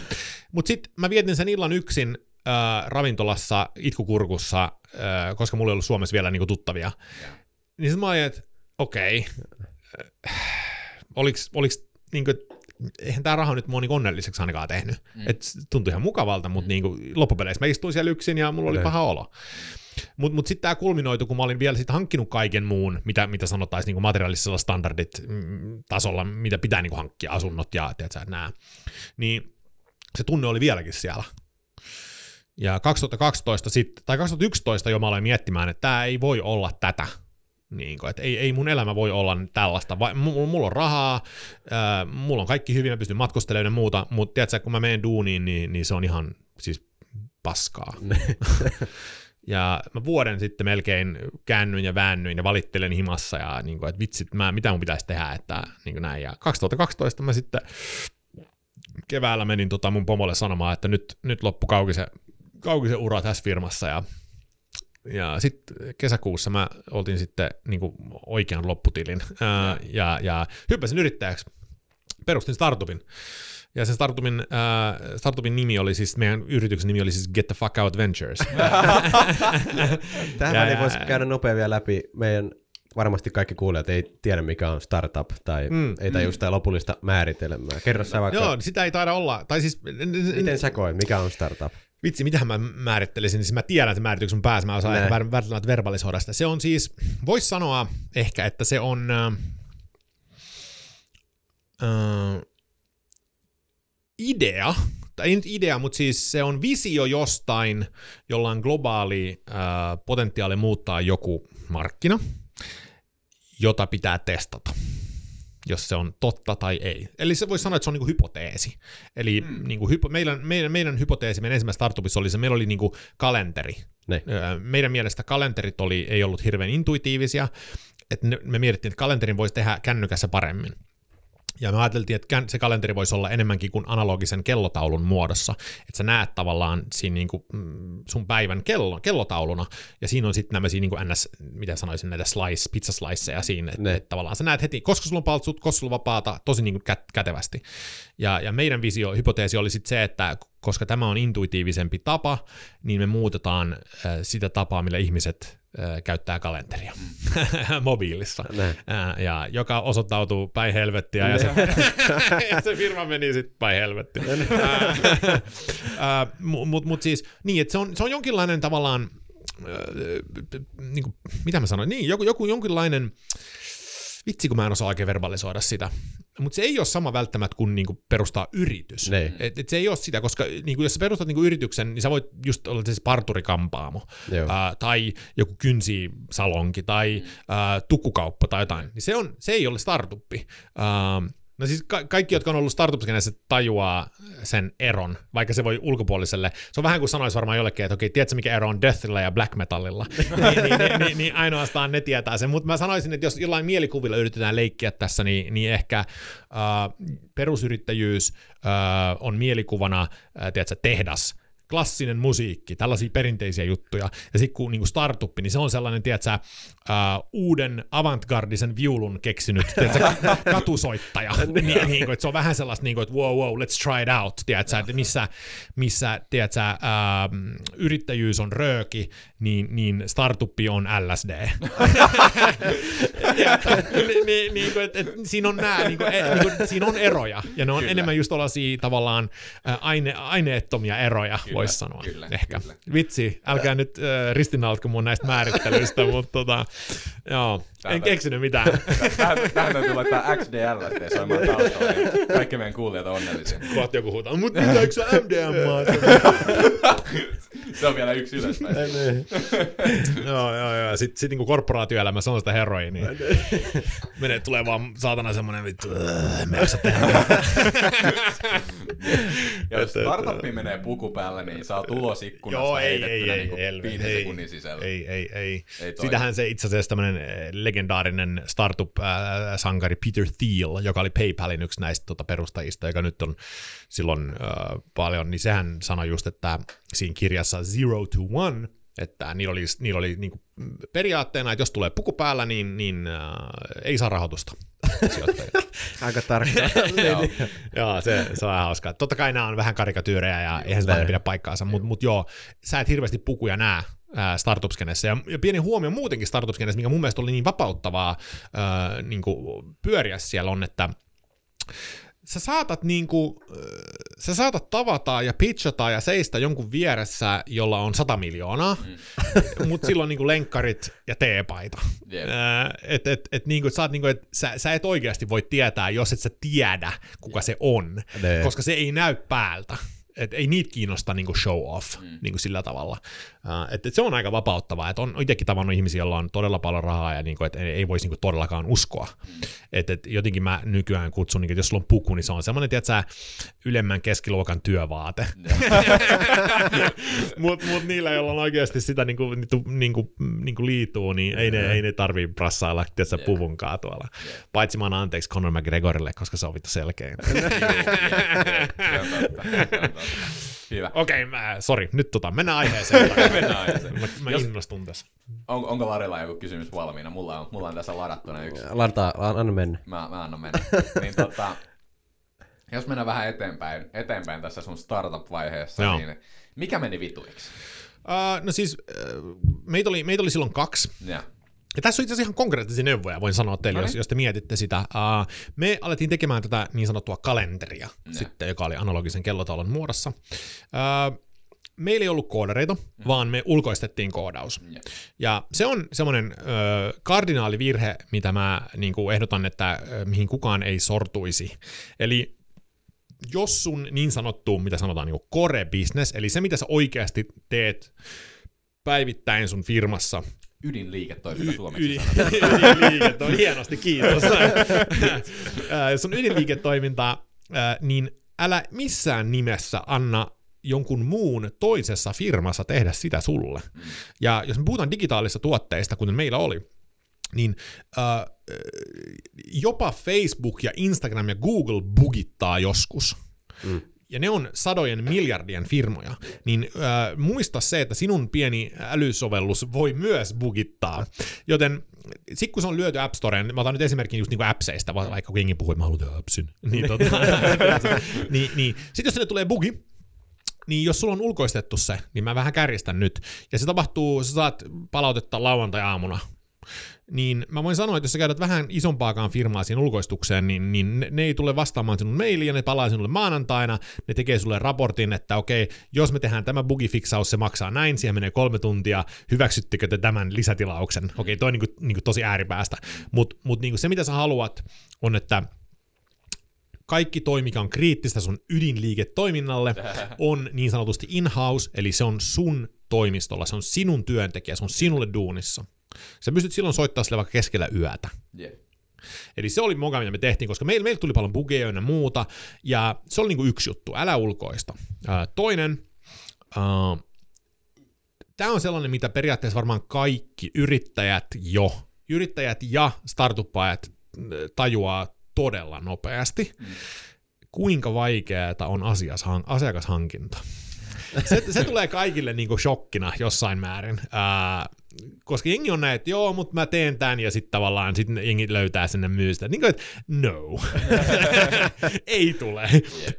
Mut sit mä vietin sen illan yksin äh, ravintolassa itkukurkussa, äh, koska mulla ei ollut Suomessa vielä niinku tuttavia. Niin sit mä olin, että okei, äh, oliks, oliks niinku, eihän tää raha nyt mua niinku onnelliseksi ainakaan tehnyt. Mm. Et tuntui ihan mukavalta, mutta niinku, loppupeleissä mä istuin siellä yksin ja mulla oli Ne. paha olo. Mutta mut sitten tämä kulminoitu, kun mä olin vielä sit hankkinut kaiken muun, mitä, mitä sanottaisiin niinku materiaalisella standardit mm, tasolla, mitä pitää niinku hankkia, asunnot ja tiedätkö, nää. Niin se tunne oli vieläkin siellä. Ja 2012 sit, tai 2011 jo mä aloin miettimään, että tämä ei voi olla tätä. Niin kuin, että ei, ei mun elämä voi olla tällaista. Vai, mulla, mulla on rahaa, ää, mulla on kaikki hyvin, mä pystyn matkustelemaan ja muuta, mutta tiedätkö, kun mä menen duuniin, niin, niin se on ihan siis paskaa. ja mä vuoden sitten melkein käännyin ja väännyin ja valittelen himassa ja niin kuin, että vitsit, mä, mitä mun pitäisi tehdä, että niin kuin näin. Ja 2012 mä sitten keväällä menin tota mun pomolle sanomaan, että nyt, nyt loppu kaukisen, kaukisen ura tässä firmassa ja ja sitten kesäkuussa mä oltiin sitten niin kuin oikean lopputilin ää, ja, ja hyppäsin yrittäjäksi. Perustin startupin. Ja sen startupin, äh, startupin nimi oli siis, meidän yrityksen nimi oli siis Get the Fuck Out Ventures. Tähän ja- voisi käydä nopea vielä läpi. Meidän varmasti kaikki kuulijat ei tiedä, mikä on startup, tai Mm, mm, ei tajua sitä lopullista määritelmää. Kerro sä vaikka, Joo, sitä ei taida olla. Tai siis, miten sä koet, mikä on startup? Vitsi, mitähän mä määrittelisin, niin siis mä tiedän sen määrityksen mun päässä, mä osaan Näin. ehkä välttämättä verbalisoida sitä. Se on siis, voisi sanoa ehkä, että se on äh, äh, idea, tai ei nyt idea, mutta siis se on visio jostain, jolla on globaali äh, potentiaali muuttaa joku markkina, jota pitää testata jos se on totta tai ei. Eli se voisi sanoa, että se on niin kuin hypoteesi. Eli mm. niin kuin hypo, meidän, meidän, meidän hypoteesi, meidän ensimmäisessä startupissa oli se, meillä oli niin kuin kalenteri. Ne. Meidän mielestä kalenterit oli, ei ollut hirveän intuitiivisia, että me mietittiin, että kalenterin voisi tehdä kännykässä paremmin. Ja me ajateltiin, että se kalenteri voisi olla enemmänkin kuin analogisen kellotaulun muodossa. Että sä näet tavallaan siinä niin kuin, mm, sun päivän kello, kellotauluna, ja siinä on sitten nämmöisiä niin kuin ns, mitä sanoisin, näitä slice, pizzasliceja siinä, että et tavallaan sä näet heti, koska sulla on paltsut, koska sulla on vapaata, tosi niin kuin kät, kätevästi. Ja, ja meidän visio, hypoteesi oli sitten se, että koska tämä on intuitiivisempi tapa, niin me muutetaan äh, sitä tapaa, millä ihmiset äh, käyttää kalenteria mobiilissa. Näin. Ää, ja joka osoittautuu päin helvettiä, ja se, ja se firma meni sitten päin helvettiä. Mutta mut, mut siis, niin, että se on, se on jonkinlainen tavallaan, ää, niin kuin, mitä mä sanoin, niin, joku, joku jonkinlainen, vitsi kun mä en osaa oikein verbalisoida sitä, mutta se ei ole sama välttämättä kuin niinku perustaa yritys. Niin. Et, et se ei ole sitä, koska niinku, jos sä perustat niinku yrityksen, niin sä voit just olla siis parturikampaamo Joo. ää, tai joku kynsisalonki tai ää, tukkukauppa tai jotain. Niin se, on, se ei ole startuppi. Ää, No siis ka- kaikki, jotka on ollut startup tajuaa sen eron, vaikka se voi ulkopuoliselle. Se on vähän kuin sanoisi varmaan jollekin, että okei, tiedätkö mikä ero on Deathilla ja Black Metalilla? niin, niin, niin, niin, niin, ainoastaan ne tietää sen. Mutta mä sanoisin, että jos jollain mielikuvilla yritetään leikkiä tässä, niin, niin ehkä äh, perusyrittäjyys äh, on mielikuvana, äh, tiedätkö, tehdas, klassinen musiikki, tällaisia perinteisiä juttuja. Ja sitten kun niinku startuppi, niin se on sellainen, tiedätkö, uh, uuden avantgardisen viulun keksinyt tiedätkö, katusoittaja. niin, niin kuin, että se on vähän sellaista, niin kuin, että wow, wow, let's try it out, tiedätkö, että missä, missä tiedätkö, uh, yrittäjyys on rööki, niin, niin startuppi on LSD. ja, niin, niin, niin kuin, että, että siinä on niin kuin, niin kuin, siinä on eroja, ja ne on Kyllä. enemmän just tällaisia tavallaan ä, aine, aineettomia eroja, voisi sanoa. kyllä, ehkä. kyllä. Vitsi, älkää nyt äh, ristinnautko mun näistä määrittelyistä, mutta tota, joo, en Täältä- keksinyt mitään. Tähän, täytyy laittaa XDL soimaan taustalla, niin kaikki meidän kuulijat on onnellisia. Kohta joku huutaa, mutta mitä, eikö se MDMA? Se on vielä yksi ylöspäin. joo, joo, joo. Sitten sit niinku korporaatioelämässä on sitä heroinia. Menee, tulee vaan saatana semmonen vittu, "Öö, mä jaksa tehdä. Ja jos startuppi menee puku päälle, niin saa tulos ikkunasta Joo, ei, ei, heitettynä ei, niinku helvet, viiden ei, sekunnin sisällä. ei, ei, ei. Ei. Sitähän se itse asiassa tämmöinen legendaarinen startup-sankari Peter Thiel, joka oli PayPalin yksi näistä tota, perustajista, joka nyt on silloin äh, paljon, niin sehän sanoi just, että siinä kirjassa Zero to One, että niillä oli, niillä oli niinku periaatteena, että jos tulee puku päällä, niin, niin äh, ei saa rahoitusta. Aika tarkkaan. joo, joo se, se on ihan hauskaa. Totta kai nämä on vähän karikatyyrejä ja eihän Näin. pidä paikkaansa, mutta mut joo, sä et hirveästi pukuja näe startup ja, ja pieni huomio muutenkin startup mikä mun mielestä oli niin vapauttavaa ää, niin kuin pyöriä siellä on, että sä saatat niinku, äh, sä saatat tavata ja pitchata ja seistä jonkun vieressä, jolla on 100 miljoonaa, mm. mutta silloin niinku lenkkarit ja teepaita. Jep. Ää, et, et, et, niinku, sä, niinku, et sä, sä et oikeasti voi tietää, jos et sä tiedä, kuka se on, Ne. koska se ei näy päältä. Et ei niitä kiinnosta niinku show off mm. niinku sillä tavalla. Uh, et, et se on aika vapauttavaa. Et on itsekin tavannut ihmisiä, joilla on todella paljon rahaa ja niinku, et ei, ei voisi niinku todellakaan uskoa. Mm. Et, et jotenkin mä nykyään kutsun, niinku, että jos sulla on puku, niin se on semmoinen, tiedätkö, ylemmän keskiluokan työvaate. Mutta mut niillä, joilla on oikeasti sitä niinku, niinku, niinku, niinku liituu, niin ei ne, ei ne tarvii brassailla tiedätkö, puvunkaa tuolla. Paitsi mä annan anteeksi Conor McGregorille, koska se on vittu selkeä. Hyvä. Okei, mä, sori, nyt tota, mennään aiheeseen. Mennään aiheeseen. mä, mä Jos- innostun tässä. On, onko Larilla joku kysymys valmiina? Mulla on, mulla on tässä ladattuna yksi. Lanta, anna mennä. Mä, mä annan mennä. niin tota, jos mennään vähän eteenpäin, eteenpäin tässä sun startup-vaiheessa, Joo. niin mikä meni vituiksi? Uh, no siis, uh, meitä oli, meitä oli silloin kaksi. Ja. Ja tässä on itse asiassa ihan konkreettisia neuvoja, voin sanoa teille, jos, jos te mietitte sitä. Uh, me alettiin tekemään tätä niin sanottua kalenteria, sitten, joka oli analogisen kellotaulun muodossa. Uh, meillä ei ollut koodareita, mm. vaan me ulkoistettiin koodaus. Ja. Ja se on semmoinen ö, kardinaalivirhe, mitä mä niin kuin ehdotan, että ö, mihin kukaan ei sortuisi. Eli jos sun niin sanottu, mitä sanotaan, niin core business, eli se, mitä sä oikeasti teet päivittäin sun firmassa, Ydinliiketoiminta suomeksi Ydin, sanotaan. ydinliiketoiminta, hienosti, kiitos. On ydinliiketoiminta, niin älä missään nimessä anna jonkun muun toisessa firmassa tehdä sitä sulle. Ja jos me puhutaan digitaalisista tuotteista, kuten meillä oli, niin äh, jopa Facebook ja Instagram ja Google bugittaa joskus. Mm. Ja ne on sadojen miljardien firmoja, niin äh, muista se, että sinun pieni älysovellus voi myös bugittaa. Joten sitten kun se on lyöty App Storeen, mä otan nyt esimerkin just niinku appseista, va- vaikka jengi puhuu, että mä haluan appsin. Niin, tota, niin, niin. Sitten jos sinne tulee bugi, niin jos sulla on ulkoistettu se, niin mä vähän kärjistän nyt, ja se tapahtuu, sä saat palautetta lauantai-aamuna, niin mä voin sanoa, että jos sä käytät vähän isompaakaan firmaa siihen ulkoistukseen, niin, niin ne, ne ei tule vastaamaan sinun mailia, ja ne palaa sinulle maanantaina, ne tekee sulle raportin, että okei, jos me tehdään tämä bugifiksaus, se maksaa näin, siihen menee kolme tuntia, hyväksyttekö te tämän lisätilauksen? Okei, toi on niin kuin, niin kuin tosi ääripäästä, mutta mut niin kuin se mitä sä haluat on, että kaikki toi, mikä on kriittistä sun ydinliiketoiminnalle, on niin sanotusti in-house, eli se on sun toimistolla, se on sinun työntekijä, se on sinulle duunissa. Sä pystyt silloin soittamaan sille vaikka keskellä yötä. Yeah. Eli se oli moka, mitä me tehtiin, koska meillä, meillä tuli paljon bugeja ja muuta, ja se oli niinku yksi juttu, älä ulkoista. Ää, toinen, tämä on sellainen, mitä periaatteessa varmaan kaikki yrittäjät jo, yrittäjät ja startuppajat tajuaa todella nopeasti, mm. kuinka vaikeaa on asiashan- asiakashankinta. Se, se tulee kaikille niinku shokkina jossain määrin, ää, koska jengi on näin, että joo, mutta mä teen tämän, ja sitten tavallaan sit jengi löytää sinne myystä. Niin kuin, että no, ei tule.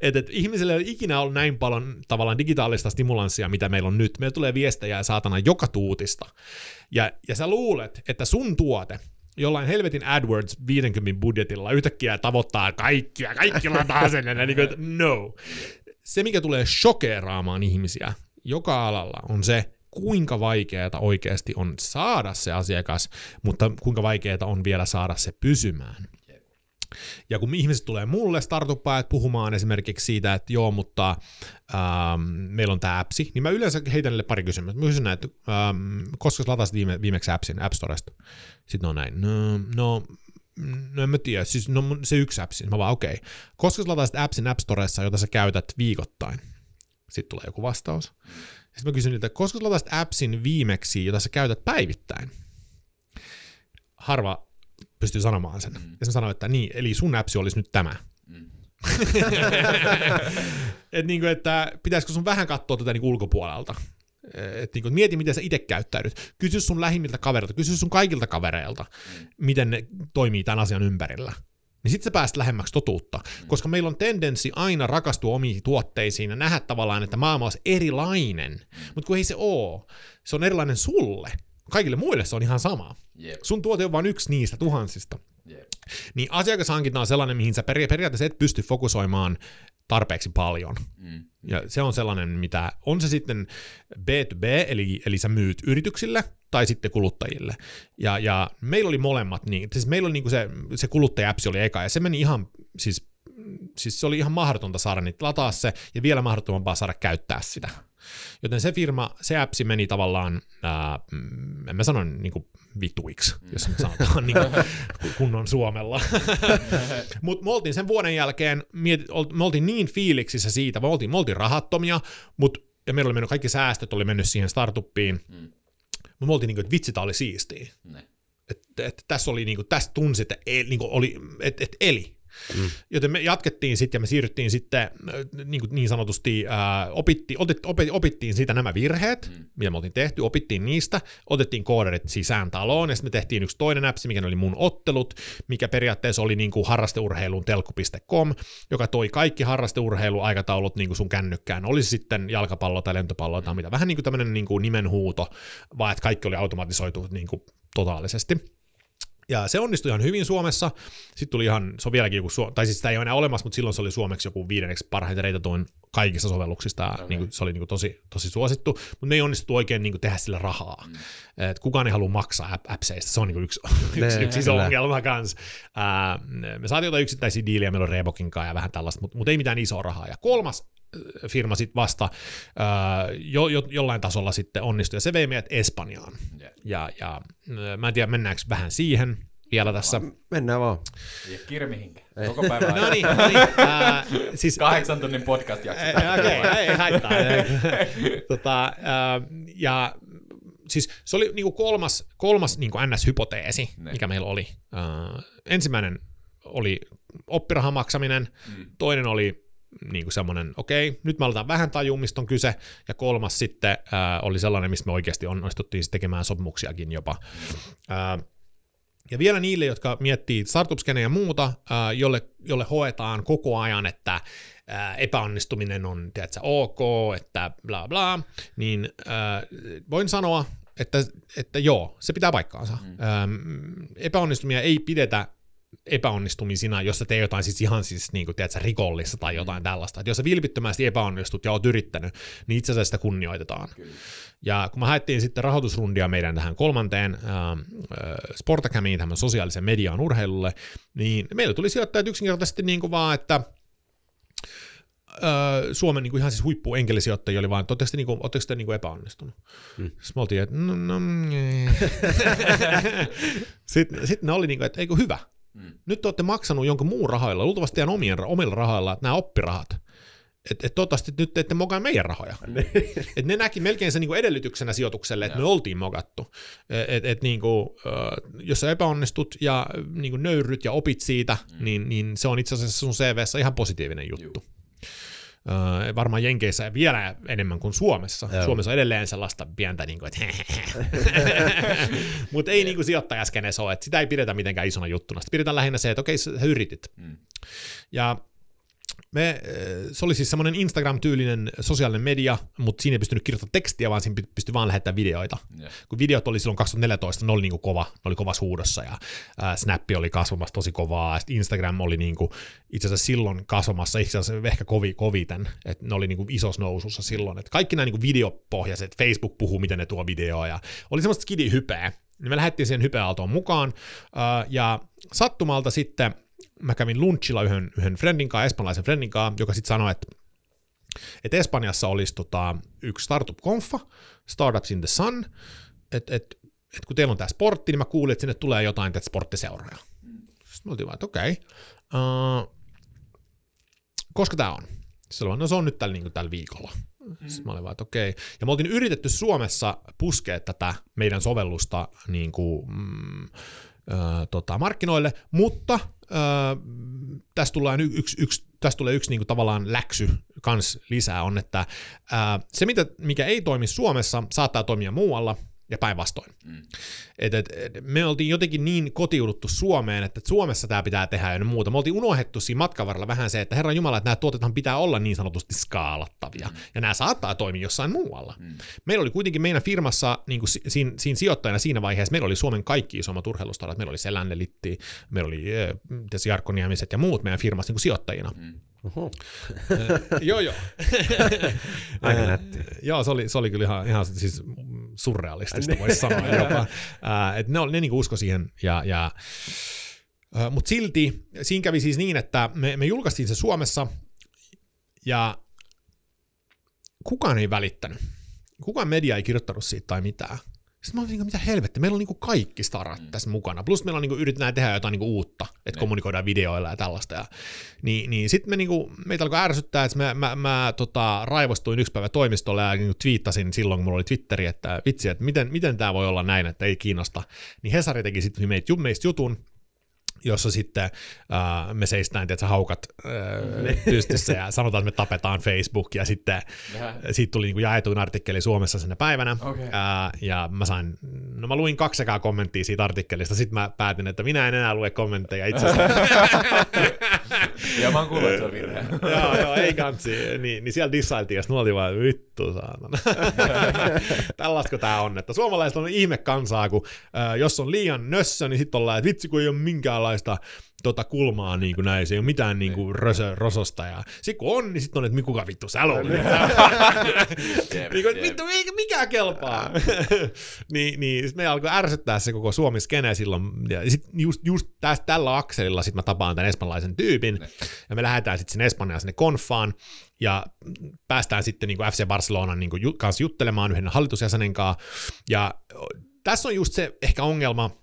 Et, et, ihmisille ei ole ikinä ollut näin paljon tavallaan digitaalista stimulanssia, mitä meillä on nyt. Meillä tulee viestejä saatana joka tuutista. Ja, ja sä luulet, että sun tuote, jollain helvetin AdWords 50 budjetilla yhtäkkiä tavoittaa kaikkia, kaikki lataa sen, ja niin kuin, että no. Se, mikä tulee shokeeraamaan ihmisiä joka alalla, on se, kuinka vaikeaa oikeasti on saada se asiakas, mutta kuinka vaikeaa on vielä saada se pysymään. Ja kun ihmiset tulee mulle startuppajat puhumaan esimerkiksi siitä, että joo, mutta ähm, meillä on tämä appsi, niin mä yleensä heitän niille pari kysymystä. Mä kysyn näin, että ähm, koska sä latasit viime, viimeksi appsin App Storesta? Sitten on näin, no, no, no en mä tiedä, siis no se yksi appsi. Mä vaan okei, okay. koska sä latasit appsin App Storessa, jota sä käytät viikoittain? Sitten tulee joku vastaus. Sitten mä kysyn niiltä, koska sä latasit appsin viimeksi, jota sä käytät päivittäin? Harva pystyy sanomaan sen. Mm. Ja se sanoo, että niin, eli sun appsi olisi nyt tämä. Mm. Et niinku, että pitäisikö sun vähän katsoa tätä niinku ulkopuolelta. Et niinku, mieti, miten sä itse käyttäydyt. Kysy sun lähimmiltä kavereilta, kysy sun kaikilta kavereilta, mm. miten ne toimii tämän asian ympärillä. Niin sit sä pääset lähemmäksi totuutta. Mm. Koska meillä on tendenssi aina rakastua omiin tuotteisiin ja nähdä tavallaan, että maailma on erilainen. Mm. Mutta kun ei se oo. Se on erilainen sulle. Kaikille muille se on ihan sama. Jep. Sun tuote on vain yksi niistä tuhansista. Jep. Niin asiakashankinta on sellainen, mihin sä peri- periaatteessa et pysty fokusoimaan tarpeeksi paljon. Mm. Ja se on sellainen, mitä on se sitten B2B, eli, eli sä myyt yrityksille tai sitten kuluttajille. Ja, ja meillä oli molemmat, niin, siis meillä oli niinku se, se kuluttaja-appsi oli eka, ja se meni ihan siis siis se oli ihan mahdotonta saada niitä lataa se, ja vielä mahdottomampaa saada käyttää sitä. Joten se firma, se appsi meni tavallaan, ää, mm, en mä sano niin kuin vituiksi, jos nyt sanotaan niin kuin kunnon suomella. Mutta me oltiin sen vuoden jälkeen, me oltiin niin fiiliksissä siitä, me oltiin, me oltiin rahattomia, mutta ja meillä oli mennyt, kaikki säästöt oli mennyt siihen startuppiin, Mm. mutta me oltiin niin kuin, että vitsi, tää oli siistiä. Ne. Että, että tässä oli niinku, tästä tunsi, että el, niinku oli, et, et eli. Mm. Joten me jatkettiin sitten ja me siirryttiin sitten äh, niin, niin sanotusti, ää, opitti, otet, opet, opittiin siitä nämä virheet, mm. mitä me oltiin tehty, opittiin niistä, otettiin kooderit sisään taloon ja sitten me tehtiin yksi toinen appsi, mikä oli mun ottelut, mikä periaatteessa oli niin kuin harrasteurheilun telkku.com, joka toi kaikki harrasteurheiluaikataulut niin kuin sun kännykkään, olisi sitten jalkapallo tai lentopallo tai mitä, vähän niin kuin tämmöinen niin kuin nimenhuuto, vaan että kaikki oli automatisoitu niin kuin totaalisesti. Ja se onnistui ihan hyvin Suomessa. Sitten tuli ihan, se on vieläkin joku, tai siis sitä ei ole enää olemassa, mutta silloin se oli suomeksi joku viidenneksi parhaiten reitatuin kaikista sovelluksista. Okay. Niin kuin, se oli niin kuin tosi, tosi suosittu, mutta me ei onnistu oikein niin kuin tehdä sillä rahaa. Mm. Et kukaan ei halua maksaa app- appseista, se on niin kuin yksi, yksi, yksi iso ongelma kanssa. Ää, me saatiin jotain yksittäisiä diilejä, meillä on Reebokin kanssa ja vähän tällaista, mutta, mutta ei mitään isoa rahaa. Ja kolmas äh, firma sitten vasta ää, jo, jo, jollain tasolla sitten onnistui, ja se vei meidät Espanjaan. Yeah. Ja, ja äh, mä en tiedä, mennäänkö vähän siihen vielä tässä. Mennään vaan. Kiire mihinkään. Koko päivä. No niin, no niin. Ää, siis, Kahdeksan tunnin podcast jakso. Ei, Okei, okay, ei haittaa. tota, ää, ja siis se oli niinku kolmas, kolmas niinku NS-hypoteesi, Ne. mikä meillä oli. Ää, ensimmäinen oli oppirahan maksaminen, Mm. toinen oli niin kuin semmoinen, okei, nyt mä aletaan vähän tajua, mistä on kyse, ja kolmas sitten ää, oli sellainen, mistä me oikeasti onnistuttiin tekemään sopimuksiakin jopa. Ää, ja vielä niille, jotka miettii startup ja muuta, ää, jolle, jolle hoetaan koko ajan, että ää, epäonnistuminen on tiedätkö, ok, että bla bla, niin ää, voin sanoa, että, että joo, se pitää paikkaansa. Mm. Epäonnistumia ei pidetä epäonnistumisina, jos sä teet jotain siis ihan siis niin kuin, tiedätkö, rikollista tai jotain tällaista. Et jos sä vilpittömästi epäonnistut ja oot yrittänyt, niin itse asiassa sitä kunnioitetaan. Kyllä. Ja kun me haettiin sitten rahoitusrundia meidän tähän kolmanteen äh, Sportacamiin, tähän sosiaalisen median urheilulle, niin meillä tuli sijoittajat yksinkertaisesti niin kuin vaan, että Öö, Suomen niin kuin ihan siis huippu enkelisijoittajia oli vaan, että te, niin kuin, ootteko te niin kuin epäonnistunut? Mm. Sitten me oltiin, että no, no nee. Sitten, sitten ne oli niin kuin, että eikö hyvä. Mm. Nyt te olette maksanut jonkun muun rahoilla, luultavasti teidän omien, omilla rahoilla, että nämä oppirahat, että et toivottavasti nyt te ette mokaa meidän rahoja. et ne näki melkein sen niinku edellytyksenä sijoitukselle, että me oltiin mogattu. Et, et niinku, jos sä epäonnistut ja niinku nöyryt ja opit siitä, mm. niin, niin se on itse asiassa sun CVssä ihan positiivinen juttu. Varmaan Jenkeissä vielä enemmän kuin Suomessa. Joo. Suomessa on edelleen sellaista pientä, niin kuin, että mutta ei niin kuin sijoittajaskenessä ole, että sitä ei pidetä mitenkään isona juttuna. Sitten pidetään lähinnä se, että okei, sä yritit. Mm. Ja me, äh, se oli siis semmoinen Instagram-tyylinen sosiaalinen media, mutta siinä ei pystynyt kirjoittamaan tekstiä, vaan siinä py- pystyi vaan lähettämään videoita. Yeah. Kun videot oli silloin 2014, ne oli niinku kova, ne oli kovassa huudossa ja Snappi oli kasvamassa tosi kovaa, ja Instagram oli niinku, itse asiassa silloin kasvamassa, itse asiassa ehkä kovi, koviten, että ne oli niinku isossa nousussa silloin, että kaikki nämä niinku videopohjaiset, Facebook puhuu, miten ne tuo videoa, ja oli semmoista skidi-hypeä, niin me lähdettiin siihen hypeaaltoon mukaan, ää, ja sattumalta sitten mä kävin lunchilla yhden, yhden friendin kanssa, espanjalaisen friendin kanssa, joka sitten sanoi, että että Espanjassa olisi tota, yksi startup-konfa, Startups in the Sun, että et, et kun teillä on tämä sportti, niin mä kuulin, että sinne tulee jotain tätä sporttiseuroja. Sitten me oltiin vaan, että okei. Okay. Uh, koska tämä on? Vaan, no se on nyt tällä, niin viikolla. Sitten mä olin vaan, että okei. Ja me oltiin yritetty Suomessa puskea tätä meidän sovellusta niin kuin, mm, ö, tota, markkinoille, mutta ö, tästä tulee yksi, yksi, tästä tulee yksi niin kuin, tavallaan läksy kans lisää on, että ö, se mitä, mikä ei toimi Suomessa, saattaa toimia muualla, ja päinvastoin. Mm. Et, et, et, me oltiin jotenkin niin kotiuduttu Suomeen, että Suomessa tämä pitää tehdä ja muuta. Me oltiin unohdettu siinä matkan varrella vähän se, että herran Jumala, että nämä tuotethan pitää olla niin sanotusti skaalattavia, mm. ja nämä saattaa toimia jossain muualla. Mm. Meillä oli kuitenkin meidän firmassa, niin kuin si- siinä, siinä sijoittajana siinä vaiheessa, meillä oli Suomen kaikki isommat urheilustarat, meillä oli Selänne Litti, meillä oli äh, tietysti Jarkko Niemiset ja muut meidän firmassa niin kuin sijoittajina. Mm. Oho. joo, joo. Aika nätti. Joo, se oli, se oli kyllä ihan, ihan siis surrealistista, voisi sanoa jopa. Ää, et ne, ne niinku usko siihen, ja, ja Mutta silti siinä kävi siis niin, että me, me julkaistiin se Suomessa ja kukaan ei välittänyt. Kukaan media ei kirjoittanut siitä tai mitään. Sitten mä olin niin mitä helvettiä, meillä on niin kaikki starat mm. tässä mukana. Plus meillä on niin yritetään tehdä jotain niin uutta, että kommunikoidaan videoilla ja tällaista. Ja, niin, niin sitten me, niin kuin, meitä alkoi ärsyttää, että mä, mä, mä tota, raivostuin yksi päivä toimistolle ja niin twiittasin silloin, kun mulla oli Twitteri, että vitsi, että miten, miten tämä voi olla näin, että ei kiinnosta. Niin Hesari teki sitten meitä, meistä jutun, jossa sitten uh, me seistään, tiedätkö, haukat uh, pystyssä ja sanotaan, että me tapetaan Facebook ja sitten Jää. siitä tuli niin kuin jaetuin artikkeli Suomessa sinne päivänä Okei. uh, ja mä sain, no mä luin kaksi ekaa kommenttia siitä artikkelista, sitten mä päätin, että minä en enää lue kommentteja itse Ja mä oon kuullut, että se on virhe. joo, joo, ei kansi. Niin, niin siellä dissailtiin, ja sitten vaan, vittu saatana. Tällaista tää on, että suomalaiset on ihme kansaa, kun äh, jos on liian nössö, niin sitten ollaan, että vitsi kun ei ole minkäänlaista tota kulmaa niin kuin näin, se ei ole mitään niin kuin rösö, rososta, ja sitten kun on, niin sitten on, että kuka vittu sä olet. Jep, niin kuin, vittu, mikä kelpaa. niin, niin sit me alkoi ärsyttää se koko Suomi-skene silloin, ja sit just, just tästä, tällä akselilla sit mä tapaan tämän espanjalaisen tyypin, ja me lähdetään sitten sinne Espanjaan sinne konfaan, ja päästään sitten niin kuin FC Barcelonan niin kuin kanssa juttelemaan yhden hallitusjäsenen kanssa, ja tässä on just se ehkä ongelma,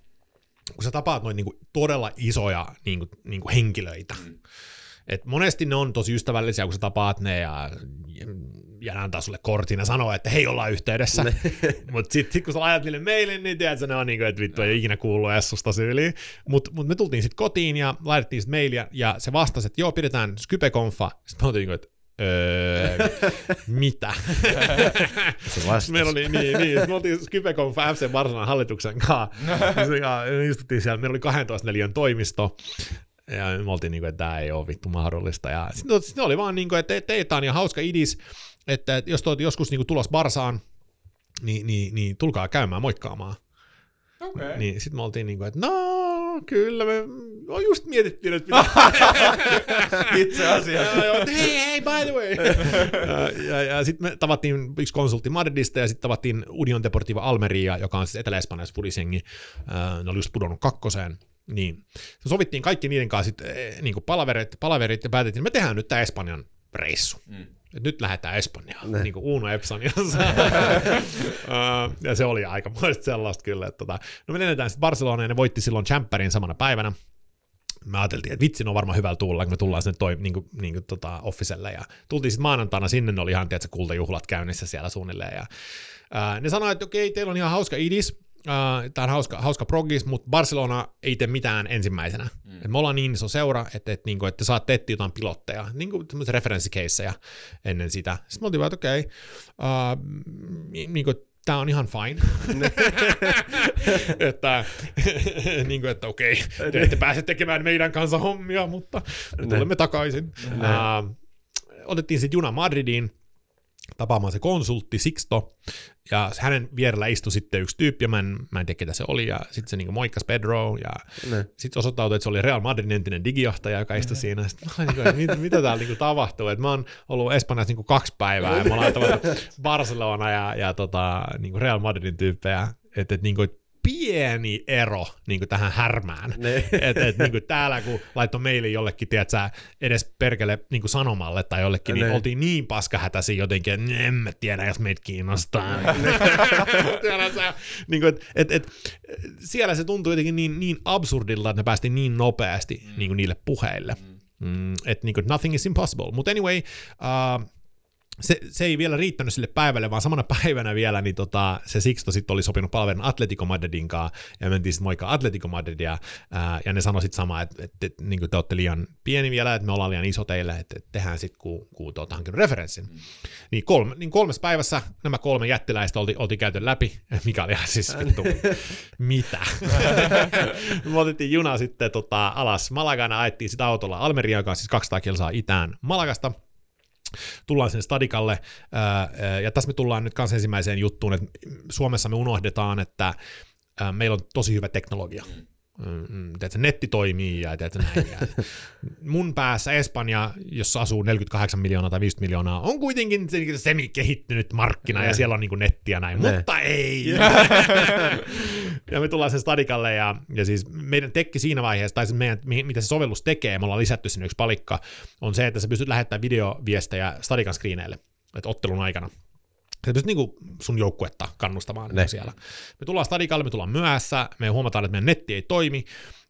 kun sä tapaat noita niinku todella isoja niinku, niinku henkilöitä. Mm. Et monesti ne on tosi ystävällisiä, kun sä tapaat ne ja, ja ne antaa sulle kortin ja sanoo, että hei, ollaan yhteydessä. Mutta sitten sit, kun sä laitat niille mailin, niin tiedät, ne on niinku, että vittu ei ikinä kuullut Essusta syyliin. Mutta mut me tultiin sitten kotiin ja laitettiin sitten mailia ja se vastasi, että joo, pidetään Skype-konfa. Sitten me oltiin niinku, että öö, mitä? Se vastasi. Meillä oli niin, niin. Me oltiin Skypeconf FC Barcelonan hallituksen kanssa. Ja me istuttiin siellä, meillä oli 12 neliön toimisto. Ja me oltiin niin kuin, että tämä ei ole vittu mahdollista. Ja sitten sit oli vaan niin kuin, että teitä on ja hauska idis, että jos te olette joskus niin kuin tulos Barsaan, niin, niin, niin tulkaa käymään moikkaamaan. Okei. Niin sitten me oltiin niin kuin, että no kyllä me no just mietittiin, että pitää Itse asiassa. ja, ja, hei, hei, by the way. ja, ja, ja sitten me tavattiin yksi konsultti Madridista ja sitten tavattiin Union Deportiva Almeria, joka on siis Etelä-Espanjassa fudisengi. Äh, ne oli just pudonnut kakkoseen. Niin. Sovittiin kaikki niiden kanssa sit, eh, niin palaverit, palaverit ja päätettiin, että me tehdään nyt tämä Espanjan reissu. Mm. Et nyt lähdetään Espanjaan, niin kuin Uno Epsaniassa. Äh, ja se oli aika sellaista kyllä. Että tota, no me lennetään sitten Barcelonaan ja ne voitti silloin Champerin samana päivänä me ajateltiin, että vitsi, ne on varmaan hyvällä tuulla, kun me tullaan sinne toi, niin kuin, niin kuin, tota, officelle. Ja tultiin sitten maanantaina sinne, ne oli ihan, tiedätkö, kultajuhlat käynnissä siellä suunnilleen. Ja, ää, ne sanoivat, että okei, teillä on ihan hauska idis, tämä on hauska, hauska progis, mutta Barcelona ei tee mitään ensimmäisenä. Mm. Et me ollaan niin iso seura, että, että, niin kuin, että saatte etsiä jotain pilotteja, niin kuin referenssikeissejä ennen sitä. Sitten me oltiin vaan, että okei, okay, niin kuin, tämä on ihan fine. että, niin kuin, että okei, te ette pääse tekemään meidän kanssa hommia, mutta me tulemme takaisin. Uh, otettiin sitten juna Madridiin, tapaamaan se konsultti Sixto, ja hänen vierellä istui sitten yksi tyyppi, ja mä en, mä en tiedä ketä se oli, ja sitten se niinku moikkas Pedro, ja sitten osoittautui, että se oli Real Madridin entinen digijohtaja, joka istui siinä, sitten mä niinku, että mitä, täällä niinku tapahtuu, että mä oon ollut Espanjassa niinku kaksi päivää, ja mä oon ajatellut Barcelona ja, ja tota, niinku Real Madridin tyyppejä, että et, niinku, pieni ero niin kuin tähän härmään. Et, et, niin kuin täällä, kun laittoi mailin jollekin, tiedät sä, edes perkele niin kuin sanomalle tai jollekin, niin Ne. oltiin niin paskahätäisiä jotenkin, että en mä tiedä, jos meitä kiinnostaa. Sä, niin kuin, et, et, et, siellä se tuntui jotenkin niin, niin absurdilta, että ne päästiin niin nopeasti mm. niin kuin niille puheille. Mm, että niin kuin, nothing is impossible. Mutta anyway, uh, se, se ei vielä riittänyt sille päivälle, vaan samana päivänä vielä niin tota, se Sixto sitten oli sopinut palvelun Atletico Madridin kanssa, ja mentiin sitten moikka Atletico Madridia, ää, ja ne sanoi sitten samaa, että, että, että niin te olette liian pieni vielä, että me ollaan liian iso teille, että, että tehdään sitten, kun, kun te olette hankinut referenssin. Mm. Niin, kolme, niin kolmes päivässä nämä kolme jättiläistä oltiin, oltiin käyty läpi, mikä oli ihan siis vittu, mitä? me otettiin juna sitten tota, alas Malagana, ajettiin sitä autolla Almeriaan kanssa, siis 200 kilsaa itään Malagasta, tullaan sen stadikalle, ja tässä me tullaan nyt kanssa ensimmäiseen juttuun, että Suomessa me unohdetaan, että meillä on tosi hyvä teknologia. Tiedätkö, netti toimii ja tiedätkö, näin. Ja mun päässä Espanja, jossa asuu 48 miljoonaa tai 50 miljoonaa, on kuitenkin se- semi-kehittynyt markkina ja siellä on niin netti ja näin, Ne. mutta ei. ja me tullaan sen stadikalle ja, ja siis meidän tekki siinä vaiheessa, tai siis meidän, mi- mitä se sovellus tekee, me ollaan lisätty sinne yksi palikka, on se, että sä pystyt lähettämään videoviestejä stadikan screeneille, että ottelun aikana. Sä pystyt niinku sun joukkuetta kannustamaan Ne. siellä. Me tullaan stadikalle, me tullaan myöhässä, me huomataan, että meidän netti ei toimi,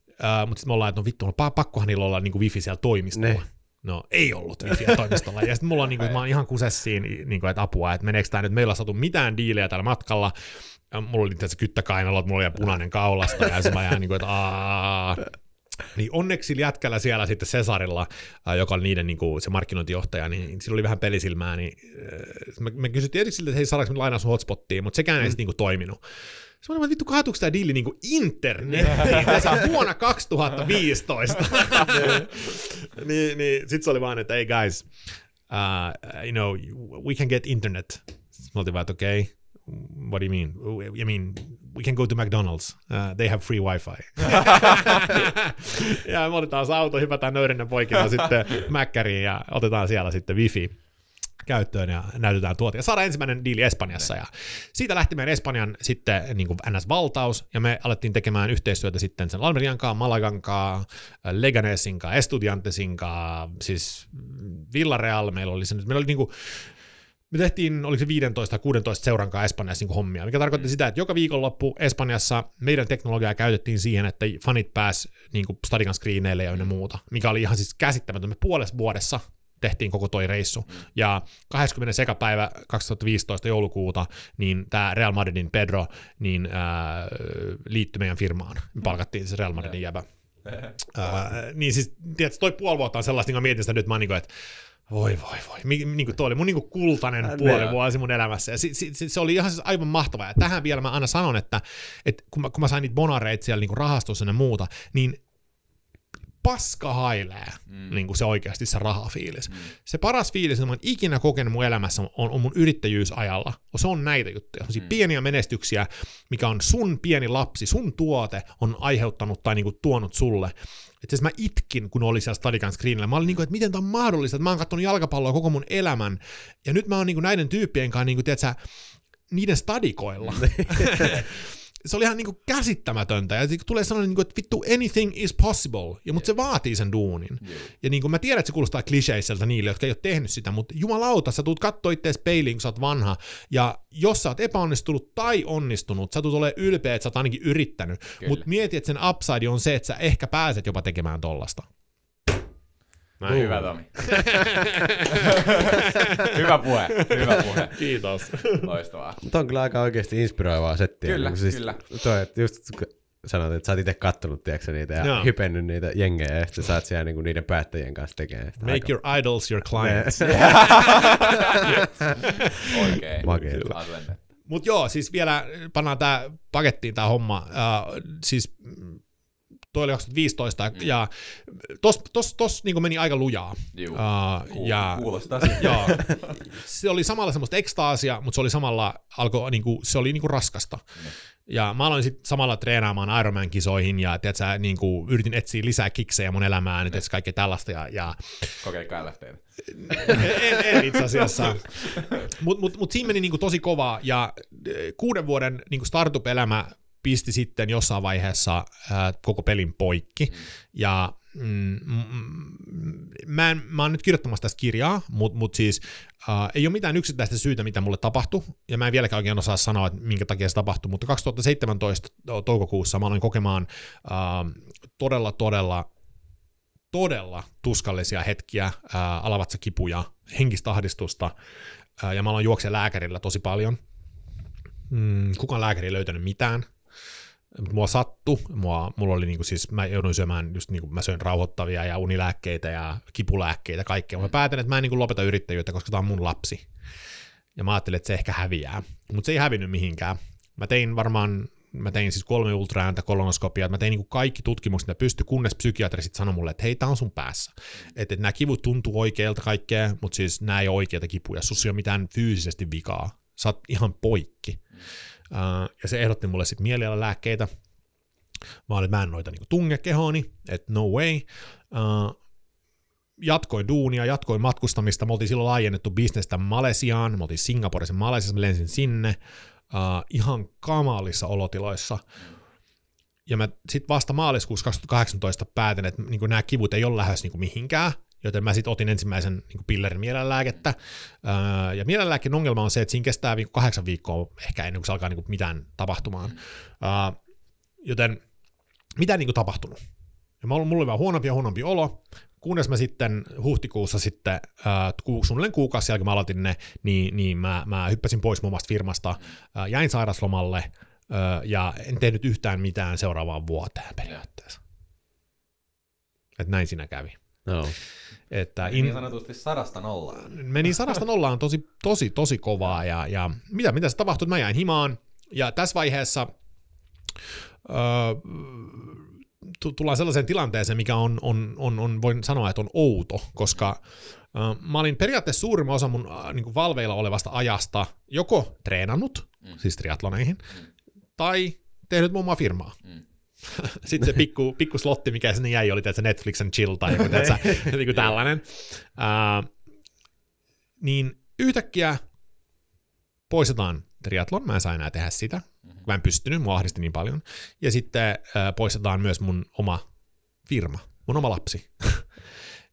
uh, mutta sitten me ollaan, että no vittu, no pa- pakkohan niillä olla niinku wifi siellä toimistolla. Ne. No ei ollut wifiä toimistolla. Ja sitten mulla on, niinku, mä oon ihan kusessiin, niinku, että apua, että meneekö tämä nyt, meillä on saatu mitään diilejä tällä matkalla. Mulla oli tässä kyttäkainalot, mulla oli punainen kaulasta, ja sitten mä jään niinku, että aah. Niin onneksi jätkällä siellä sitten Cesarilla, ää, joka oli niiden niin kuin, se markkinointijohtaja, niin sillä oli vähän pelisilmää, niin äh, me, me kysyttiin ensin siltä, että hei saadaanko me lainaa sun hotspottiin, mutta sekään ei sitten niin toiminut. Sitten mä olin, että vittu kaatuuko tämä diili niin internettiin tässä vuonna 2015. niin, niin sitten se oli vaan, että hey guys, uh, you know, we can get internet. Sitten me oltiin vaan, että okei, okay, what do you mean? I mean, we can go to McDonald's. Uh, they have free wifi. ja me otetaan se auto, hypätään nöyrinä poikina sitten Mäkkäriin ja otetaan siellä sitten wifi käyttöön ja näytetään tuote. Ja saadaan ensimmäinen diili Espanjassa. Ja siitä lähti meidän Espanjan sitten niin kuin NS-valtaus, ja me alettiin tekemään yhteistyötä sitten sen Almerian kanssa, Malagan kanssa, Leganesin kanssa, Estudiantesin kanssa, siis Villarreal meillä oli se nyt, meillä oli niin kuin, me tehtiin, oliko se 15 tai 16 seuran kanssa Espanjassa niin hommia, mikä tarkoitti sitä, että joka viikonloppu Espanjassa meidän teknologiaa käytettiin siihen, että fanit pääs niin kuin stadikan screeneille ja ynnä muuta, mikä oli ihan siis käsittämätön. Me puolessa vuodessa tehtiin koko toi reissu. Ja 20. päivä 2015 joulukuuta, niin tämä Real Madridin Pedro niin, ää, liittyi meidän firmaan. Me palkattiin se Real Madridin jäbä. Ää, niin siis, tiedätkö, toi puoli vuotta on sellaista, niin mä mietin sitä nyt, mä niin kuin, että voi voi voi, niin kuin toi oli mun niin kuin kultainen Ää, puoli ne. vuosi mun elämässä. Ja si, si, si, se oli ihan siis aivan mahtavaa. Ja tähän vielä mä aina sanon, että, että kun, mä, kun mä sain niitä bonareita siellä niin rahastossa ja muuta, niin paska hailee mm. niin kuin se oikeasti se rahafiilis. Mm. Se paras fiilis, mitä mä oon ikinä kokenut mun elämässä, on, on mun yrittäjyysajalla. Se on näitä juttuja. Mm. pieniä menestyksiä, mikä on sun pieni lapsi, sun tuote on aiheuttanut tai niin kuin tuonut sulle. Että siis mä itkin, kun oli siellä Stadikan screenillä. Mä olin niin kuin, että miten tämä on mahdollista, että mä oon katsonut jalkapalloa koko mun elämän. Ja nyt mä oon niin kuin näiden tyyppien kanssa, niin kuin, tiedätkö, niiden stadikoilla. se oli ihan niinku käsittämätöntä. Ja tulee sellainen, niinku, että vittu, anything is possible. Ja, mutta se vaatii sen duunin. Ja niinku, mä tiedän, että se kuulostaa kliseiseltä niille, jotka ei ole tehnyt sitä, mutta jumalauta, sä tuut kattoo ittees peiliin, kun sä oot vanha. Ja jos sä oot epäonnistunut tai onnistunut, sä tuut olemaan ylpeä, että sä oot ainakin yrittänyt. Mutta mieti, että sen upside on se, että sä ehkä pääset jopa tekemään tollasta. Näin. Hyvä Tomi. hyvä puhe, hyvä puhe. Kiitos. Loistavaa. Mutta on kyllä aika oikeasti inspiroivaa settiä. Kyllä, Niin kuin kyllä. Toi, että just sanoit, että sä oot itse kattonut tiedätkö, niitä ja Joo. hypennyt niitä jengejä ja sitten sä oot siellä niinku niiden päättäjien kanssa tekemään sitä. Make your idols your clients. Oikein. Makeeta. Asente. Mutta joo, siis vielä pannaan tämä pakettiin tämä homma. Uh, siis toi oli 2015 ja tos, tos, tos niin meni aika lujaa. Juu. Uh, ja, Kuulostaa joo, se oli samalla semmoista ekstaasia, mutta se oli samalla, alkoi, niinku, se oli niinku raskasta. Ja mä aloin sitten samalla treenaamaan Ironman-kisoihin ja tiedätkö, niinku, yritin etsiä lisää kiksejä mun elämään, ja tiedätkö, kaikkea tällaista. Ja, ja Kokeilkaa lähteitä. en, en itse asiassa. Mutta mut, mut siinä meni niinku tosi kovaa, ja kuuden vuoden niinku startup-elämä pisti sitten jossain vaiheessa ää, koko pelin poikki. Mm. Ja mm, mm, mä, en, mä oon nyt kirjoittamassa tästä kirjaa, mutta mut siis ää, ei ole mitään yksittäistä syytä, mitä mulle tapahtui, ja mä en vieläkään oikein osaa sanoa, että minkä takia se tapahtui, mutta 2017 toukokuussa mä aloin kokemaan ää, todella, todella todella tuskallisia hetkiä, ää, alavatsakipuja, henkistä ahdistusta, ää, ja mä aloin juoksia lääkärillä tosi paljon. Mm, kukaan lääkäri ei löytänyt mitään. Mua sattu, mua, mulla oli niinku siis, mä jouduin syömään just niinku, mä söin rauhoittavia ja unilääkkeitä ja kipulääkkeitä, kaikkea. Mä päätin, että mä en niinku lopeta yrittäjyyttä, koska tää on mun lapsi. Ja mä ajattelin, että se ehkä häviää. Mutta se ei hävinnyt mihinkään. Mä tein varmaan mä tein siis kolme ultraääntä, kolonoskopiaa, mä tein niin kaikki tutkimukset, mitä pysty, kunnes psykiatri sitten sanoi mulle, että hei, tää on sun päässä. Että et nämä kivut tuntuu oikealta kaikkea, mutta siis nämä ei ole oikeita kipuja, sus ei ole mitään fyysisesti vikaa, sä oot ihan poikki. Uh, ja se ehdotti mulle sitten mielialalääkkeitä, Mä olin, että mä en noita niin tunge kehooni, että no way. Uh, jatkoin duunia, jatkoin matkustamista. Me oltiin silloin laajennettu bisnestä Malesiaan, me oltiin Singaporessa Malesiassa, mä lensin sinne uh, ihan kamalissa olotiloissa. Ja mä sitten vasta maaliskuussa 2018 päätin, että niin nämä kivut ei ole lähes niin mihinkään, joten mä sitten otin ensimmäisen niin pillerin mielenlääkettä. Uh, ja mielenlääkkeen ongelma on se, että siinä kestää viikko, kahdeksan viikkoa ehkä ennen kuin se alkaa niin mitään tapahtumaan. Uh, joten mitä niin tapahtunut? Ja mulla oli vaan huonompi ja huonompi olo, kunnes mä sitten huhtikuussa sitten, äh, suunnilleen kuukausi jälkeen mä aloitin ne, niin, niin mä, mä hyppäsin pois omasta firmasta, äh, jäin sairaslomalle ja en tehnyt yhtään mitään seuraavaan vuoteen periaatteessa. Että näin siinä kävi. No. Että In... Niin in, sanotusti sadasta nollaan. meni sadasta nollaan tosi, tosi, tosi kovaa ja, ja mitä, mitä se tapahtui, mä jäin himaan ja tässä vaiheessa öö, tu- tullaan sellaiseen tilanteeseen, mikä on, on, on, on voin sanoa, että on outo, koska öö, mä olin periaatteessa suurimman osa mun äh, niin valveilla olevasta ajasta joko treenannut, mm. siis triatloneihin, mm. tai tehnyt mun omaa firmaa. Mm. Sitten se pikku, pikku slotti, mikä sinne jäi, oli se Netflix and chill tai joku, tiedätkö, niin tällainen. Uh, niin yhtäkkiä poistetaan triathlon, mä en saa enää tehdä sitä, mm-hmm. mä en pystynyt, mua ahdisti niin paljon. Ja sitten äh, poistetaan myös mun oma firma, mun oma lapsi.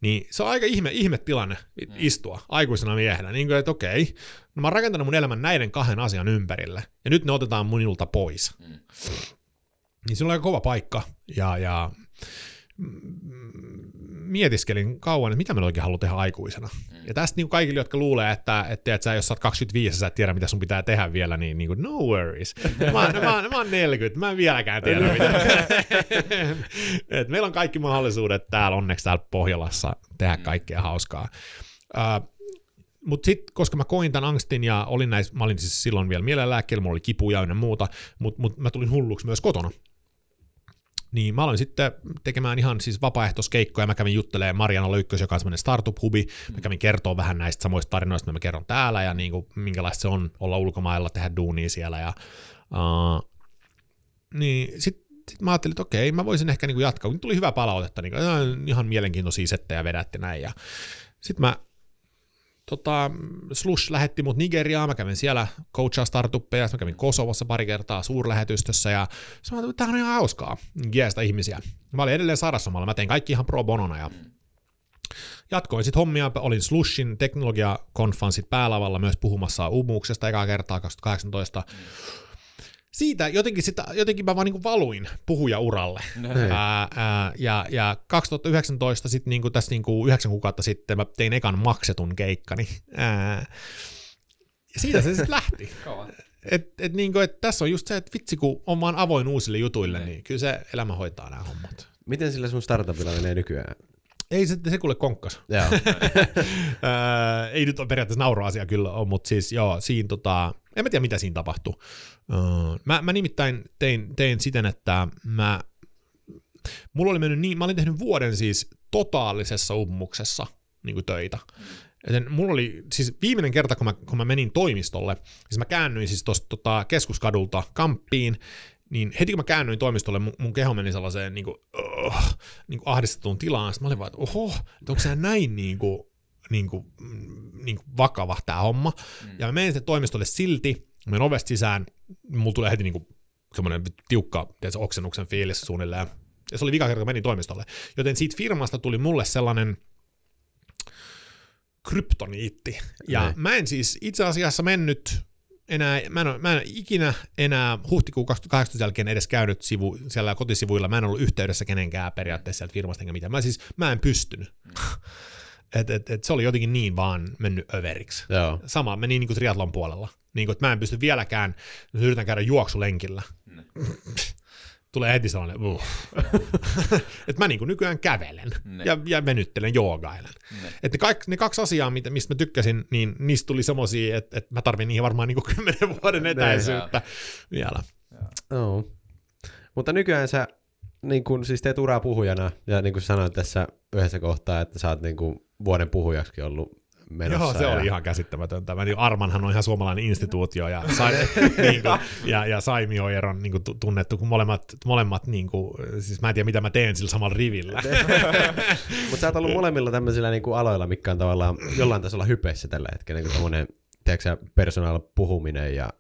niin se on aika ihme, ihme tilanne istua aikuisena miehenä, niin kuin, että okei, no mä oon rakentanut mun elämän näiden kahden asian ympärille, ja nyt ne otetaan minulta pois. Mm. Niin se oli aika kova paikka, ja, ja mm, mietiskelin kauan, että mitä mä oikein haluan tehdä aikuisena. Mm. Ja tästä niin kaikille, jotka luulee, että, että, että sä, jos sä oot 25 ja sä et tiedä, mitä sun pitää tehdä vielä, niin, niin kuin, no worries. Mä, mä, oon- mä oon 40, mä en vieläkään tiedä, mitä. Et meillä on kaikki mahdollisuudet täällä, onneksi täällä Pohjolassa, tehdä kaikkea hauskaa. Uh, mutta sitten, koska mä koin tämän angstin ja olin näissä, mä olin siis silloin vielä mielenlääkkeellä, mulla oli kipuja ja muuta, mutta mut mä tulin hulluksi myös kotona. Niin mä aloin sitten tekemään ihan siis vapaaehtoiskeikkoja. Mä kävin juttelemaan Mariana Löykkös, joka on semmoinen startup-hubi. Mä kävin kertoa vähän näistä samoista tarinoista, mitä mä kerron täällä ja niin kuin, minkälaista se on olla ulkomailla, tehdä duunia siellä. Ja, uh, niin sitten sit mä ajattelin, että okei, mä voisin ehkä niin jatkaa. Kun tuli hyvää palautetta, niin kuin, "Ää, ihan mielenkiintoisia settejä vedätte näin. Ja sitten mä tota, Slush lähetti mut Nigeriaan, mä kävin siellä coachaa startuppeja, mä kävin Kosovossa pari kertaa suurlähetystössä ja ajattelin, että on ihan hauskaa, jeestä ihmisiä. Mä olin edelleen Sarasomalla, mä tein kaikki ihan pro bonona ja jatkoin sitten hommia, olin Slushin teknologiakonfan sit päälavalla myös puhumassa umuuksesta ekaa kertaa 2018. Siitä jotenkin, sitä, jotenkin mä vaan niin valuin puhujauralle. Ää, ää, ja, ja 2019 sitten niinku tässä niinku yhdeksän kuukautta sitten mä tein ekan maksetun keikkani. Ää, ja siitä se sitten lähti. Et, et niinku, et tässä on just se, että vitsi kun on vaan avoin uusille jutuille, niin kyllä se elämä hoitaa nämä hommat. Miten sillä sun startupilla menee nykyään? Ei se, se kuule konkkas. Joo. Ei nyt ole periaatteessa nauroasia kyllä ole, mutta siis joo, siinä tota, en mä tiedä mitä siinä tapahtui. Ää, mä, mä nimittäin tein, tein siten, että mä, mulla oli mennyt niin, mä olin tehnyt vuoden siis totaalisessa ummumuksessa niin kuin töitä. Joten mulla oli siis viimeinen kerta, kun mä, kun mä menin toimistolle, siis mä käännyin siis tuosta tota, keskuskadulta kamppiin, niin heti kun mä käännyin toimistolle, mun, mun keho meni sellaiseen niin kuin, uh, niin kuin ahdistettuun tilaan. Sitten mä olin vaan, että oho, että onko se näin niin kuin, niin kuin, mm, niin kuin vakava tämä homma. Mm. Ja mä menin sitten toimistolle silti, mä menin ovesta sisään, mulla tulee heti niin kuin semmoinen tiukka tiedätkö, oksennuksen fiilis suunnilleen. Ja se oli vika kerta, kun menin toimistolle. Joten siitä firmasta tuli mulle sellainen kryptoniitti. Ja Niin. mä en siis itse asiassa mennyt enää, mä en, ole, mä en ikinä enää huhtikuun 2018 jälkeen edes käynyt sivu, siellä kotisivuilla, mä en ollut yhteydessä kenenkään periaatteessa sieltä firmasta enkä mitään. Mä siis, mä en pystynyt. et, et, et se oli jotenkin niin vaan mennyt överiksi. Joo. Sama meni niin kuin triatlon puolella. Niin kuin, että mä en pysty vieläkään, jos yritän käydä juoksulenkillä. Tulee heti sellainen, uh. että mä niin kuin nykyään kävelen Ne. ja, ja venyttelen, joogailen. Ne. Että ne, kaik, ne kaksi asiaa, mitä, mistä mä tykkäsin, niin niistä tuli semmosia, että, että mä tarvin niihin varmaan niin kuin kymmenen vuoden etäisyyttä vielä. Joo. Mutta nykyään sä niin kun, siis teet uraa puhujana, ja niin kuin sanoit tässä yhdessä kohtaa, että sä oot niin kuin vuoden puhujaksi ollut menossa. Joo, se ja... oli ihan käsittämätöntä. Mä, niin Armanhan on ihan suomalainen instituutio ja, sai, niin kuin, ja, ja Saimi Oyer on niin kuin, tunnettu, kun molemmat, molemmat niin kuin, siis mä en tiedä mitä mä teen sillä samalla rivillä. Mutta sä oot ollut molemmilla tämmöisillä niinku aloilla, mikä on tavallaan jollain tasolla hypeissä tällä hetkellä, niin kuin tiedätkö sä, personal puhuminen ja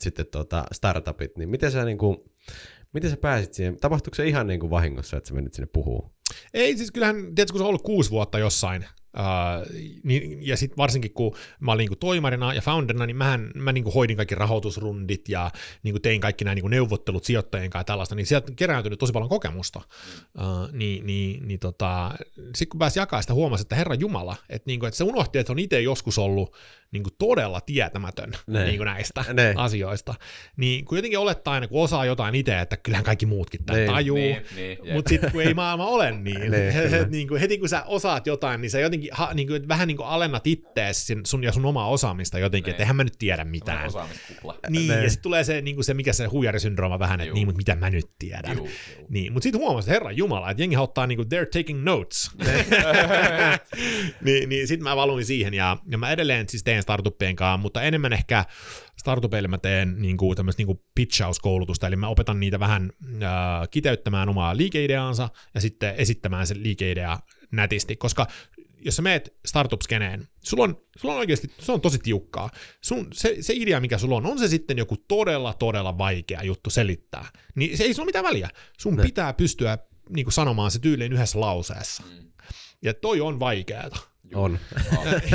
sitten tota startupit, niin miten sä niinku, miten sä pääsit siihen? Tapahtuiko se ihan niinku vahingossa, että sä menit sinne puhuu? Ei, siis kyllähän, tiedätkö, kun se on ollut kuusi vuotta jossain, Uh, niin, ja sitten varsinkin kun mä olin niinku toimarina ja founderina, niin mähän, mä niinku hoidin kaikki rahoitusrundit ja niinku tein kaikki nämä niinku neuvottelut sijoittajien kanssa ja tällaista, niin sieltä kerääntynyt tosi paljon kokemusta. Uh, niin, niin, niin tota, sitten kun pääsi jakaa sitä, huomasi, että Herra Jumala, että, niinku, että se unohti, että on itse joskus ollut niinku todella tietämätön Ne. niinku näistä Ne. asioista. Niin kun jotenkin olettaa aina, kun osaa jotain itse, että kyllähän kaikki muutkin tämän Ne. tajuu, Niin, niin, jep. mutta sitten kun ei maailma ole niin, Ne, kyllä. niin kuin heti kun sä osaat jotain, niin sä jotenkin ha, niin kuin, vähän niin kuin alennat ittees sin- sun ja sun omaa osaamista jotenkin, että eihän mä nyt tiedä mitään. Niin, Ne. ja sitten tulee se, niin kuin se, mikä se huijarisyndrooma vähän, että Juu. niin, mutta mitä mä nyt tiedän. Juu, juu. Niin, mutta sitten huomasin, että herra jumala, että jengi ottaa niin kuin they're taking notes. niin, niin sitten mä valuin siihen, ja, ja mä edelleen siis teen startuppien kanssa, mutta enemmän ehkä startupeille mä teen niin kuin tämmöistä niin kuin pitchauskoulutusta, eli mä opetan niitä vähän äh, kiteyttämään omaa liikeideaansa ja sitten esittämään se liikeidea nätisti, koska jos sä meet startup-skeneen, sulla on, sulla on oikeasti, se on tosi tiukkaa. Sun, se, se idea, mikä sulla on, on se sitten joku todella, todella vaikea juttu selittää, niin se ei sulla mitään väliä. Sun Ne. pitää pystyä niin kuin sanomaan se tyyliin yhdessä lauseessa. Mm. Ja toi on vaikeeta. On.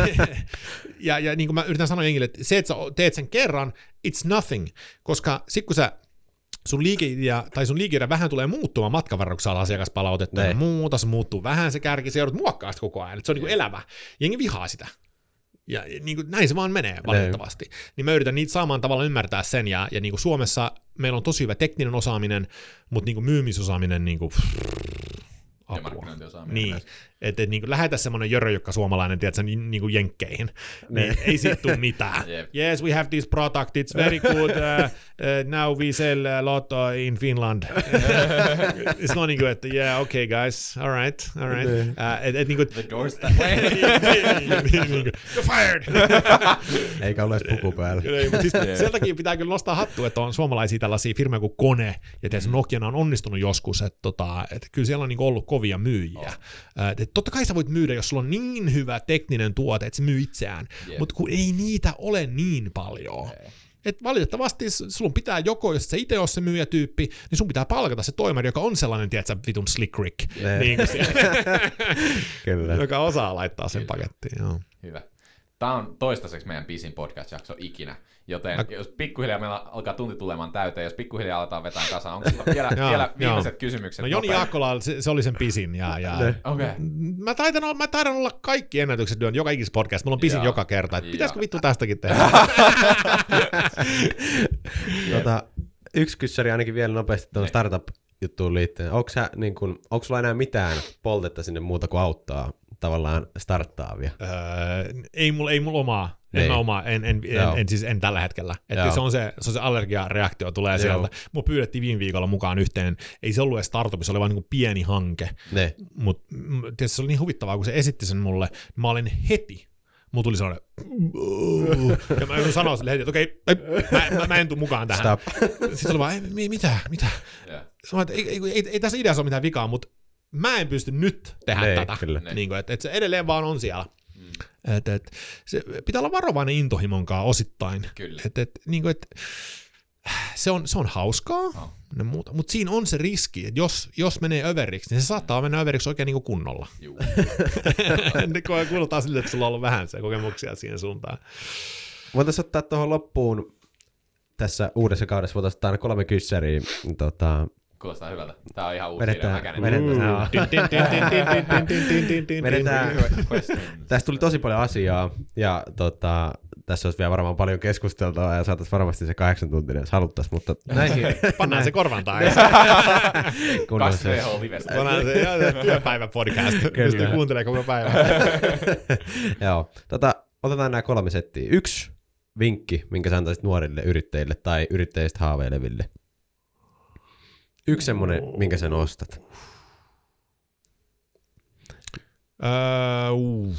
ja, ja niin kuin mä yritän sanoa jengille, että se, että sä teet sen kerran, it's nothing, koska sit kun sä sun liikeidea, tai sun liikeidea vähän tulee muuttumaan matkan varrella, kun saa asiakaspalautetta ja Ne. muuta, se muuttuu vähän se kärki, se joudut muokkaa sitä koko ajan, että se on niin kuin elävä. Jengi vihaa sitä. Ja niin kuin, näin se vaan menee valitettavasti. Niin mä yritän niitä saamaan tavalla ymmärtää sen, ja, ja niin kuin Suomessa meillä on tosi hyvä tekninen osaaminen, mutta niin kuin myymisosaaminen niin kuin, Ja apua. markkinointiosaaminen Niin, myös. Että et, niinku lähetä semmoinen jöröjykkä suomalainen, tiedätkö, niin, niinku jenkkeihin, niin ei siitä tule mitään. Jep. yes, we have this product, it's very good, uh, uh, now we sell a lot uh, in Finland. It's not niinku, että yeah, okay guys, all right, all right. Niin. Uh, et, et, niinku, The doors that way. niinku, you're fired! Eikä ole edes puku päällä. Ei, mutta siis sen takia pitää kyllä nostaa hattua, että on suomalaisia tällaisia firmoja kuin Kone, ja tietysti Nokiana on onnistunut joskus, että, tota, että kyllä siellä on niin ollut kovia myyjiä. Oh. Että totta kai sä voit myydä, jos sulla on niin hyvä tekninen tuote, että se myy itseään, Jep. mutta kun ei niitä ole niin paljon. Et valitettavasti sun pitää joko, jos sä itse ole se myyjätyyppi, niin sun pitää palkata se toimari, joka on sellainen, tiedätkö, vitun slick rick, niin Kyllä. joka osaa laittaa sen Kyllä. pakettiin. Joo. Hyvä. Tämä on toistaiseksi meidän pisin podcast-jakso ikinä, joten Mä- jos pikkuhiljaa meillä alkaa tunti tulemaan täyteen, jos pikkuhiljaa aletaan vetää kasaan, onko sulla vielä, Joo, vielä viimeiset joo. kysymykset? No Joni? Jaakkola, se, se oli sen pisin. Ja, ja. Okei. Mä taidan, olla, mä taidan olla kaikki ennätykset lyön joka ikis podcast. Mulla on pisin Joo. joka kerta. Et pitäisikö vittu tästäkin tehdä? Tota, yksi kyssäri ainakin vielä nopeasti tuohon Ne. startup-juttuun liittyen. Onko, sä, niin kun, onko sulla enää mitään poltetta sinne muuta kuin auttaa tavallaan starttaavia? öö, ei mulla ei mulla omaa. En, Niin. mä omaa, en, en, en, Joo. en, siis en tällä hetkellä. Että se on se, se on se allergiareaktio tulee Joo. sieltä. Mua pyydettiin viime viikolla mukaan yhteen. Ei se ollut edes startup, se oli vain niin pieni hanke. Ne. Mutta tietysti se oli niin huvittavaa, kun se esitti sen mulle. Mä olin heti Mulla tuli sellainen, ja mä joudun sanoa sille heti, että okei, ei, mä, mä, mä en tuu mukaan tähän. Stop. Sitten se oli vaan, ei, mi- mitä, mitä? Joo. Sanoin, että ei, ei, ei, ei, tässä ideassa ole mitään vikaa, mutta mä en pysty nyt tehdä Niin, tätä. kyllä. Niin kuin, että, että se edelleen vaan on siellä. Et, et, se pitää olla varovainen intohimonkaan osittain. Kyllä. Et, et, niin kuin, et, se, on, se on hauskaa, Oh. ne muuta, mutta siinä on se riski, että jos, jos menee överiksi, niin se saattaa mennä överiksi oikein niin kuin kunnolla. Juu. Kuulostaa siltä, että sulla on ollut vähän se kokemuksia siihen suuntaan. Voitaisiin ottaa tuohon loppuun tässä uudessa kaudessa, voitaisiin ottaa kolme kyssäriä. Tota, Kuulostaa hyvältä. Tää on ihan uusi vedetään, idea. Vedetään. Tästä tuli tosi paljon asiaa ja tota, tässä olisi vielä varmaan paljon keskusteltavaa ja saataisiin varmasti se kahdeksan tuntia, jos haluttaisiin, mutta näihin. Pannaan se korvan taas. Kun on se. Pannaan se työpäivä podcast. Pystyy kuuntelee koko päivän. Joo. Tota, otetaan nämä kolme settiä. Yksi vinkki, minkä sä antaisit nuorille yrittäjille tai yrittäjistä haaveileville – Yksi semmonen, minkä sä nostat. Öö, uh,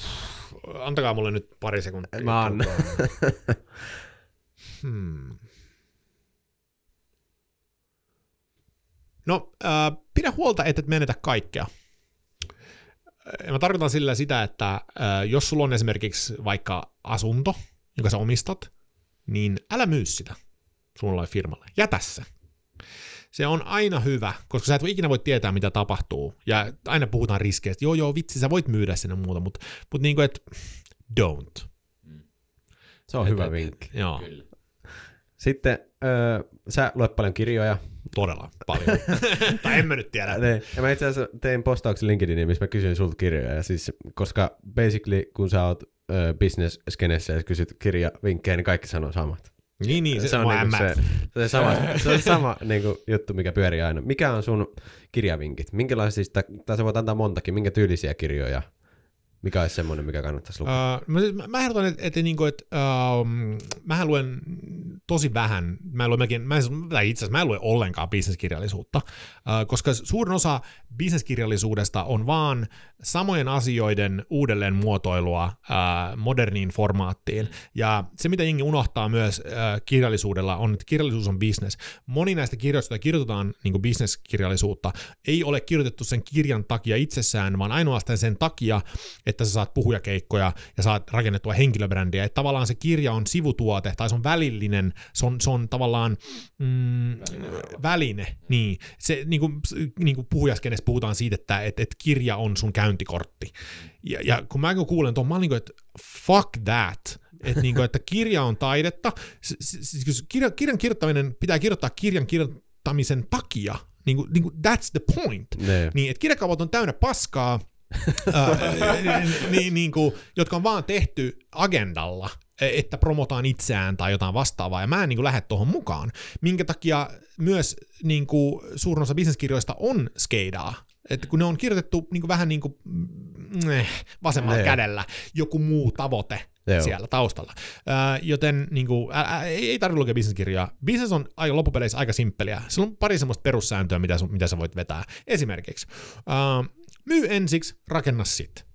antakaa mulle nyt pari sekuntia. Mä annan. Hmm. No, äh, pidä huolta, että et menetä kaikkea. Mä tarkoitan sillä sitä, että äh, jos sulla on esimerkiksi vaikka asunto, jonka sä omistat, niin älä myy sitä sun firmalle. Jätä se. Se on aina hyvä, koska sä et ikinä voi tietää, mitä tapahtuu. Ja aina puhutaan riskeistä. Joo, joo, vitsi, sä voit myydä sinne muuta, mutta, mutta niin kuin, että don't. Se on hyvä Et- vinkki. Joo, Kyllä. Sitten öö, sä luet paljon kirjoja. todella paljon. tai en mä nyt tiedä. Ne, ja mä itse asiassa tein postauksen LinkedIniin, missä mä kysyin sulta kirjoja. Ja siis, koska basically, kun sä oot ö, business skenessä ja kysyt kirjavinkkejä, niin kaikki sanoo samat. Niin, niin, se, se on, niinku se, se, sama, se on sama niinku, juttu, mikä pyörii aina. Mikä on sun kirjavinkit? Minkälaisista, tai sä voit antaa montakin, minkä tyylisiä kirjoja? Mikä olisi semmoinen, mikä kannattaisi lukea? Uh, mä, siis- mä, mä ehdotan, että, että, niinku, että um, mähän luen tosi vähän, mä en lue melkein, mä en, tai itse asiassa mä en lue ollenkaan bisneskirjallisuutta, uh, koska suurin osa bisneskirjallisuudesta on vaan samojen asioiden uudelleen muotoilua uh, moderniin formaattiin. Ja se, mitä jengi unohtaa myös uh, kirjallisuudella, on, että kirjallisuus on business. Moni näistä kirjoista, joita kirjoitetaan niin bisneskirjallisuutta, ei ole kirjoitettu sen kirjan takia itsessään, vaan ainoastaan sen takia, että sä saat puhujakeikkoja ja saat rakennettua henkilöbrändiä. Että tavallaan se kirja on sivutuote tai se on välillinen, se on, se on tavallaan mm, väline. Niin. Se, niin kuin, niin kuin puhujaskenessä puhutaan siitä, että et, et kirja on sun käyntikortti. Ja, ja kun mä kuulen tuon, mä olin niin kuin, että fuck that. Että, niin kuin, että kirja on taidetta. S- s- s- Kirja, kirjan kirjoittaminen pitää kirjoittaa kirjan kirjoittamisen takia. Niin kuin, niin kuin that's the point. Ne. Niin, että kirjakaupat on täynnä paskaa, niin, niin kuin, jotka on vaan tehty agendalla, että promotaan itseään tai jotain vastaavaa, ja mä en niin kuin, lähde tuohon mukaan. Minkä takia myös niin kuin, suurin osa bisneskirjoista on skeidaa, että kun ne on kirjoitettu niin kuin, vähän niin kuin, mm, eh, vasemmalla Ne. kädellä, joku muu tavoite Joo. siellä taustalla. Ää, joten niin kuin, ää, ää, ei, tarvitse lukea bisneskirjaa. Business on aika loppupeleissä aika simppeliä. Sillä on pari semmoista perussääntöä, mitä, sun, mitä sä voit vetää. Esimerkiksi, ää, myy ensiksi, rakenna sit.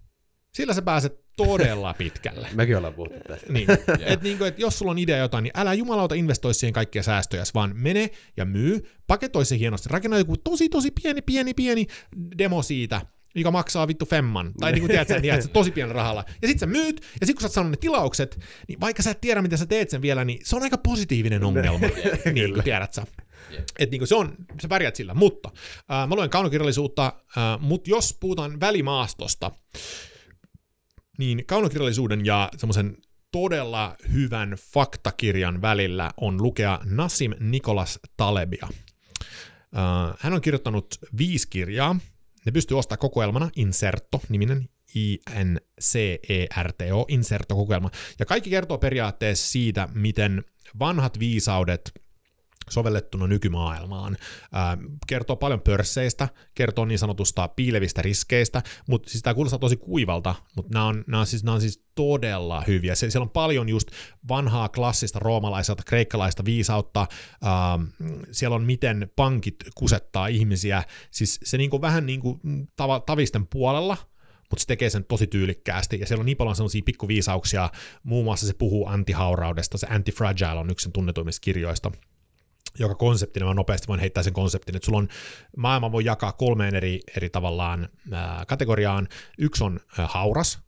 Sillä sä pääset todella pitkälle. Mekin ollaan puhuttu tästä. Niin. et niinku, et jos sulla on idea jotain, niin älä jumalauta investoi siihen kaikkia säästöjä, vaan mene ja myy, paketoi se hienosti, rakenna joku tosi tosi pieni, pieni, pieni demo siitä, joka maksaa vittu femman, tai niin kuin tiedät, sä, tiedät, sä, tosi pienellä rahalla. Ja sit sä myyt, ja sit kun sä oot saanut ne tilaukset, niin vaikka sä et tiedä, mitä sä teet sen vielä, niin se on aika positiivinen ongelma, niin kuin tiedät sä. Et niin se on, sä pärjät sillä, mutta äh, mä luen kaunokirjallisuutta, äh, mutta jos puhutaan välimaastosta, niin kaunokirjallisuuden ja semmoisen todella hyvän faktakirjan välillä on lukea Nassim Nikolas Talebia. Äh, hän on kirjoittanut viisi kirjaa. Ne pystyy ostamaan kokoelmana Inserto-niminen I-N-C-E-R-T-O, Inserto-kokoelma. Ja kaikki kertoo periaatteessa siitä, miten vanhat viisaudet sovellettuna nykymaailmaan. Ää, kertoo paljon pörsseistä, kertoo niin sanotusta piilevistä riskeistä, mutta siis tämä kuulostaa tosi kuivalta, mutta nämä on, nämä on, siis, nämä on siis todella hyviä. Se, siellä on paljon just vanhaa klassista roomalaiselta, kreikkalaista viisautta, ää, siellä on miten pankit kusettaa ihmisiä, siis se niinku vähän niin kuin tava, tavisten puolella, mutta se tekee sen tosi tyylikkäästi, ja siellä on niin paljon sellaisia pikkuviisauksia, muun muassa se puhuu antihauraudesta, se Antifragile on yksi sen tunnetuimmista kirjoista, joka konseptina, mä nopeasti voin heittää sen konseptin, että sulla on, maailma voi jakaa kolmeen eri, eri tavallaan ää, kategoriaan. Yksi on ää, hauras,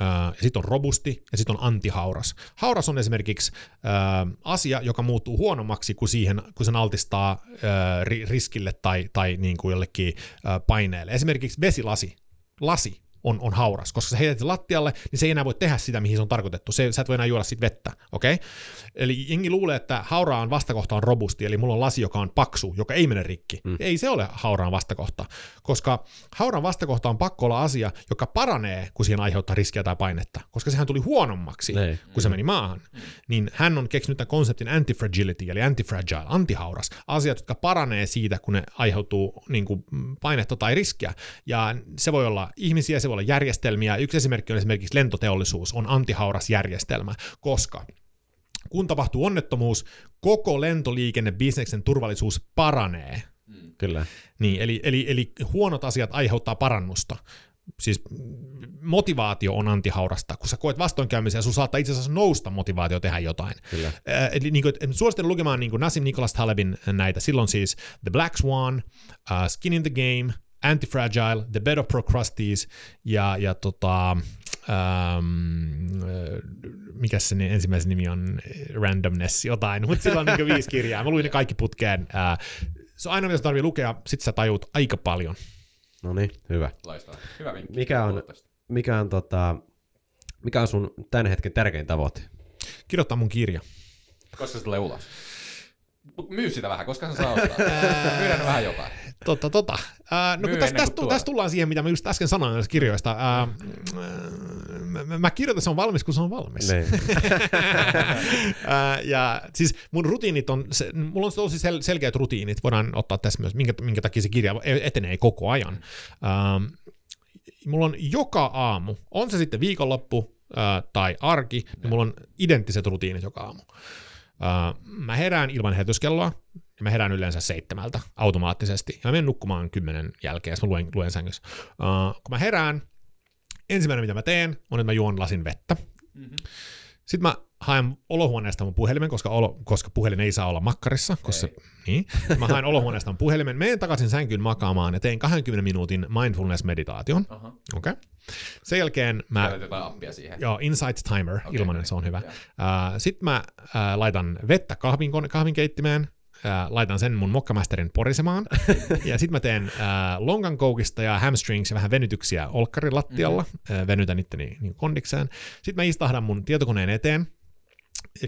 ää, ja sitten on robusti, ja sitten on antihauras. Hauras on esimerkiksi ää, asia, joka muuttuu huonommaksi, kun, siihen, kun sen altistaa ää, ri, riskille tai, tai niin kuin jollekin ää, paineelle. Esimerkiksi vesilasi, lasi on, on hauras, koska sä heität sen lattialle, niin se ei enää voi tehdä sitä, mihin se on tarkoitettu. Se, sä et voi enää juoda siitä vettä, okei? Okay? Eli jengi luulee, että hauraan vastakohta on robusti, eli mulla on lasi, joka on paksu, joka ei mene rikki. Mm. Ei se ole hauraan vastakohta, koska hauraan vastakohta on pakko olla asia, joka paranee, kun siihen aiheuttaa riskiä tai painetta, koska sehän tuli huonommaksi, Niin. kun se meni maahan. Niin hän on keksinyt tämän konseptin antifragility, eli antifragile, antihauras, asiat, jotka paranee siitä, kun ne aiheutuu niin kuin, painetta tai riskiä. Ja se voi olla ihmisiä, se voi olla järjestelmiä. Yksi esimerkki on esimerkiksi lentoteollisuus, on antihauras järjestelmä, koska kun tapahtuu onnettomuus, koko lentoliikennebisneksen turvallisuus paranee. Kyllä. Niin, eli, eli, eli huonot asiat aiheuttaa parannusta. siis motivaatio on antihaurasta, kun sä koet vastoinkäymisiä, sun saattaa itse asiassa nousta motivaatio tehdä jotain. Kyllä. Äh, eli niin kuin, suosittelen lukemaan niin kuin Nassim Nicholas Talebin näitä. Silloin siis The Black Swan, uh, Skin in the Game, Antifragile, The Bed of Procrustes ja, ja tota, ähm, äh, mikä se ni- ensimmäisen nimi on, Randomness jotain, mutta sillä on niin viisi kirjaa. Mä luin ne kaikki putkeen. Äh, se on aina, mitä tarvii lukea, sit sä tajut aika paljon. No niin, hyvä. Loistavaa. Hyvä vinkki. Mikä on, mikä on, tota, mikä on sun tämän hetken tärkein tavoite? Kirjoittaa mun kirja. Koska se tulee ulos? Myy sitä vähän, koska sen saa ostaa. Myydään vähän jotain. Totta, tota. Ää, no tästä, tuo. tästä tullaan siihen, mitä mä just äsken sanoin näistä kirjoista. Ää, mä, mä- kirjoitan, se on valmis, kun se on valmis. Niin. Ja siis mun rutiinit on, se, mulla on tosi sel, selkeät rutiinit, voidaan ottaa tässä myös, minkä, minkä takia se kirja etenee koko ajan. Ähm, mulla on joka aamu, on se sitten viikonloppu ää, tai arki, niin mulla on identtiset rutiinit joka aamu. Ää, mä herään ilman herätyskelloa, ja mä herään yleensä seitsemältä automaattisesti, ja mä menen nukkumaan kymmenen jälkeen, ja sit mä luen, luen sängyssä. Ää, kun mä herään, ensimmäinen mitä mä teen, on, että mä juon lasin vettä. Sitten mä haen olohuoneesta mun puhelimen, koska, olo, koska puhelin ei saa olla makkarissa. Koska niin. Mä haen olohuoneesta mun puhelimen, menen takaisin sänkyyn makaamaan ja teen 20 minuutin mindfulness-meditaation. Aha. Okei. Okay. Sen jälkeen mä... Jotain appia siihen. Joo, Insight Timer, okay, ilmanen, no se on niin, hyvä. Uh, Sitten mä uh, laitan vettä kahvin, kahvinkeittimeen, uh, laitan sen mun mokkamasterin porisemaan, ja sitten mä teen uh, longan koukista ja hamstrings ja vähän venytyksiä olkkarin lattialla, mm-hmm. uh, venytän itteni niin kondikseen. Sitten mä istahdan mun tietokoneen eteen,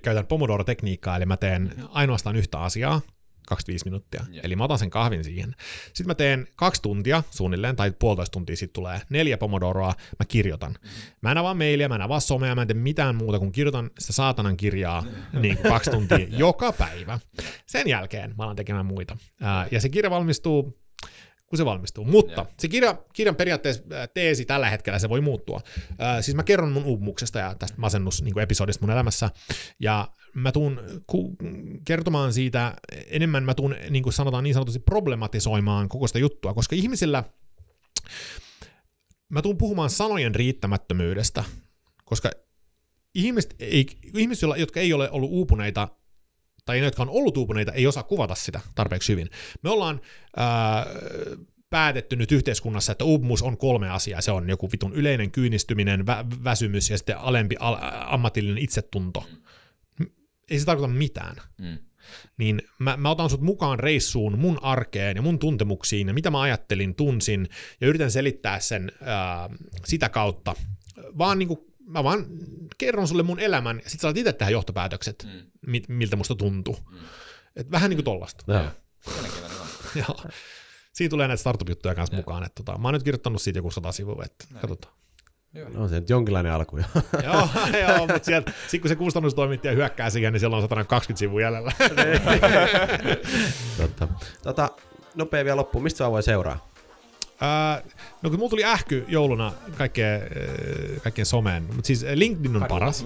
käytän Pomodoro-tekniikkaa, eli mä teen ainoastaan yhtä asiaa, 25 minuuttia. Joo. Eli mä otan sen kahvin siihen. Sitten mä teen kaksi tuntia suunnilleen, tai puolitoista tuntia sitten tulee neljä pomodoroa, mä kirjoitan. Mä en avaa mailia, mä en avaa somea, mä en tee mitään muuta kuin kirjoitan sitä saatanan kirjaa niin kuin kaksi tuntia joka päivä. Sen jälkeen mä alan tekemään muita. Ja se kirja valmistuu kun se valmistuu. Mutta Joo. se kirja, kirjan periaatteessa ää, teesi tällä hetkellä se voi muuttua. Ää, siis mä kerron mun uupumuksesta ja tästä masennus niin episodista mun elämässä, ja mä tuun ku, kertomaan siitä enemmän, mä tuun niin kuin sanotaan niin sanotusti problematisoimaan koko sitä juttua, koska ihmisillä, mä tuun puhumaan sanojen riittämättömyydestä, koska ihmiset, ei, ihmiset jotka ei ole ollut uupuneita tai ne, jotka on ollut uupuneita, ei osaa kuvata sitä tarpeeksi hyvin. Me ollaan ää, päätetty nyt yhteiskunnassa, että uupumus on kolme asiaa. Se on joku vitun yleinen kyynistyminen, vä- väsymys ja sitten alempi al- ammatillinen itsetunto. Ei se tarkoita mitään. Mm. Niin mä, mä otan sut mukaan reissuun mun arkeen ja mun tuntemuksiin ja mitä mä ajattelin, tunsin ja yritän selittää sen ää, sitä kautta. Vaan niinku, mä vaan kerron sulle mun elämän ja sit sä saat itse tehdä johtopäätökset, Mm. mi- miltä musta tuntuu. Et vähän niin kuin tollasta. Joo. On. Joo. Siinä tulee näitä startup-juttuja kanssa mukaan. Että tota, mä oon nyt kirjoittanut siitä joku sata sivua, että katsotaan. Hyvä. No, on se nyt jonkinlainen alku jo. joo, joo, mutta sieltä, sit kun se kustannustoimittaja hyökkää siihen, niin siellä on 120 sivua jäljellä. Totta. Tota, nopea vielä loppu. Mistä sä voi seuraa? Ää, no kun mulla tuli ähky jouluna kaikkeen, äh, kaikkeen someen, mutta siis LinkedIn on paras.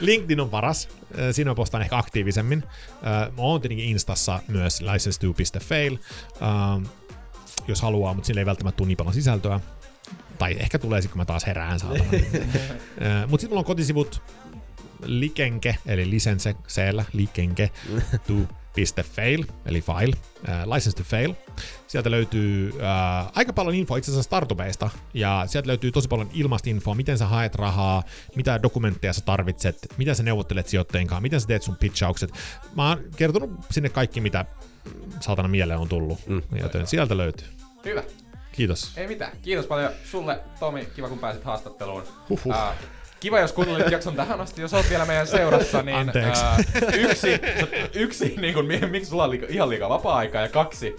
LinkedIn on paras. Äh, Siinä mä postaan ehkä aktiivisemmin. Äh, Mä oon tietenkin Instassa myös license2.fail, ähm, jos haluaa, mutta sillä ei välttämättä tule niin paljon sisältöä. Tai ehkä tulee sitten, kun mä taas herään saatana. Mutta sitten mulla on kotisivut likenke, eli lisense seellä, likenke, fail, eli file, uh, license to fail. Sieltä löytyy uh, aika paljon infoa itse asiassa startupeista, ja sieltä löytyy tosi paljon ilmasta infoa, miten sä haet rahaa, mitä dokumentteja sä tarvitset, miten sä neuvottelet sijoittajien kanssa, miten sä teet sun pitchaukset. Mä oon kertonut sinne kaikki, mitä saatana mieleen on tullut, mm. joten sieltä löytyy. Hyvä. Kiitos. Ei mitään. Kiitos paljon sulle, Tomi. Kiva, kun pääsit haastatteluun. Huhhuh. Ää, kiva, jos kuuntelit jakson tähän asti. Jos oot vielä meidän seurassa, niin Anteeksi. ää, yksi, yksi niin mi- miksi sulla on liika, ihan liikaa vapaa-aikaa, ja kaksi,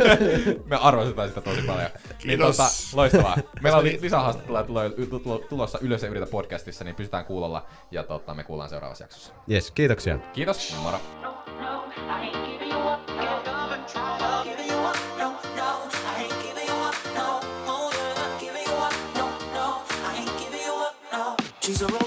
me arvostetaan sitä tosi paljon. Niin, Kiitos. tota, loistavaa. Meillä on li- lisähaastatteluja tulo- tulo- tulossa Ylös ja yritä podcastissa, niin pysytään kuulolla, ja tota, me kuullaan seuraavassa jaksossa. Yes, kiitoksia. Kiitos, moro! no, I ain't giving you up, no, She's a robot.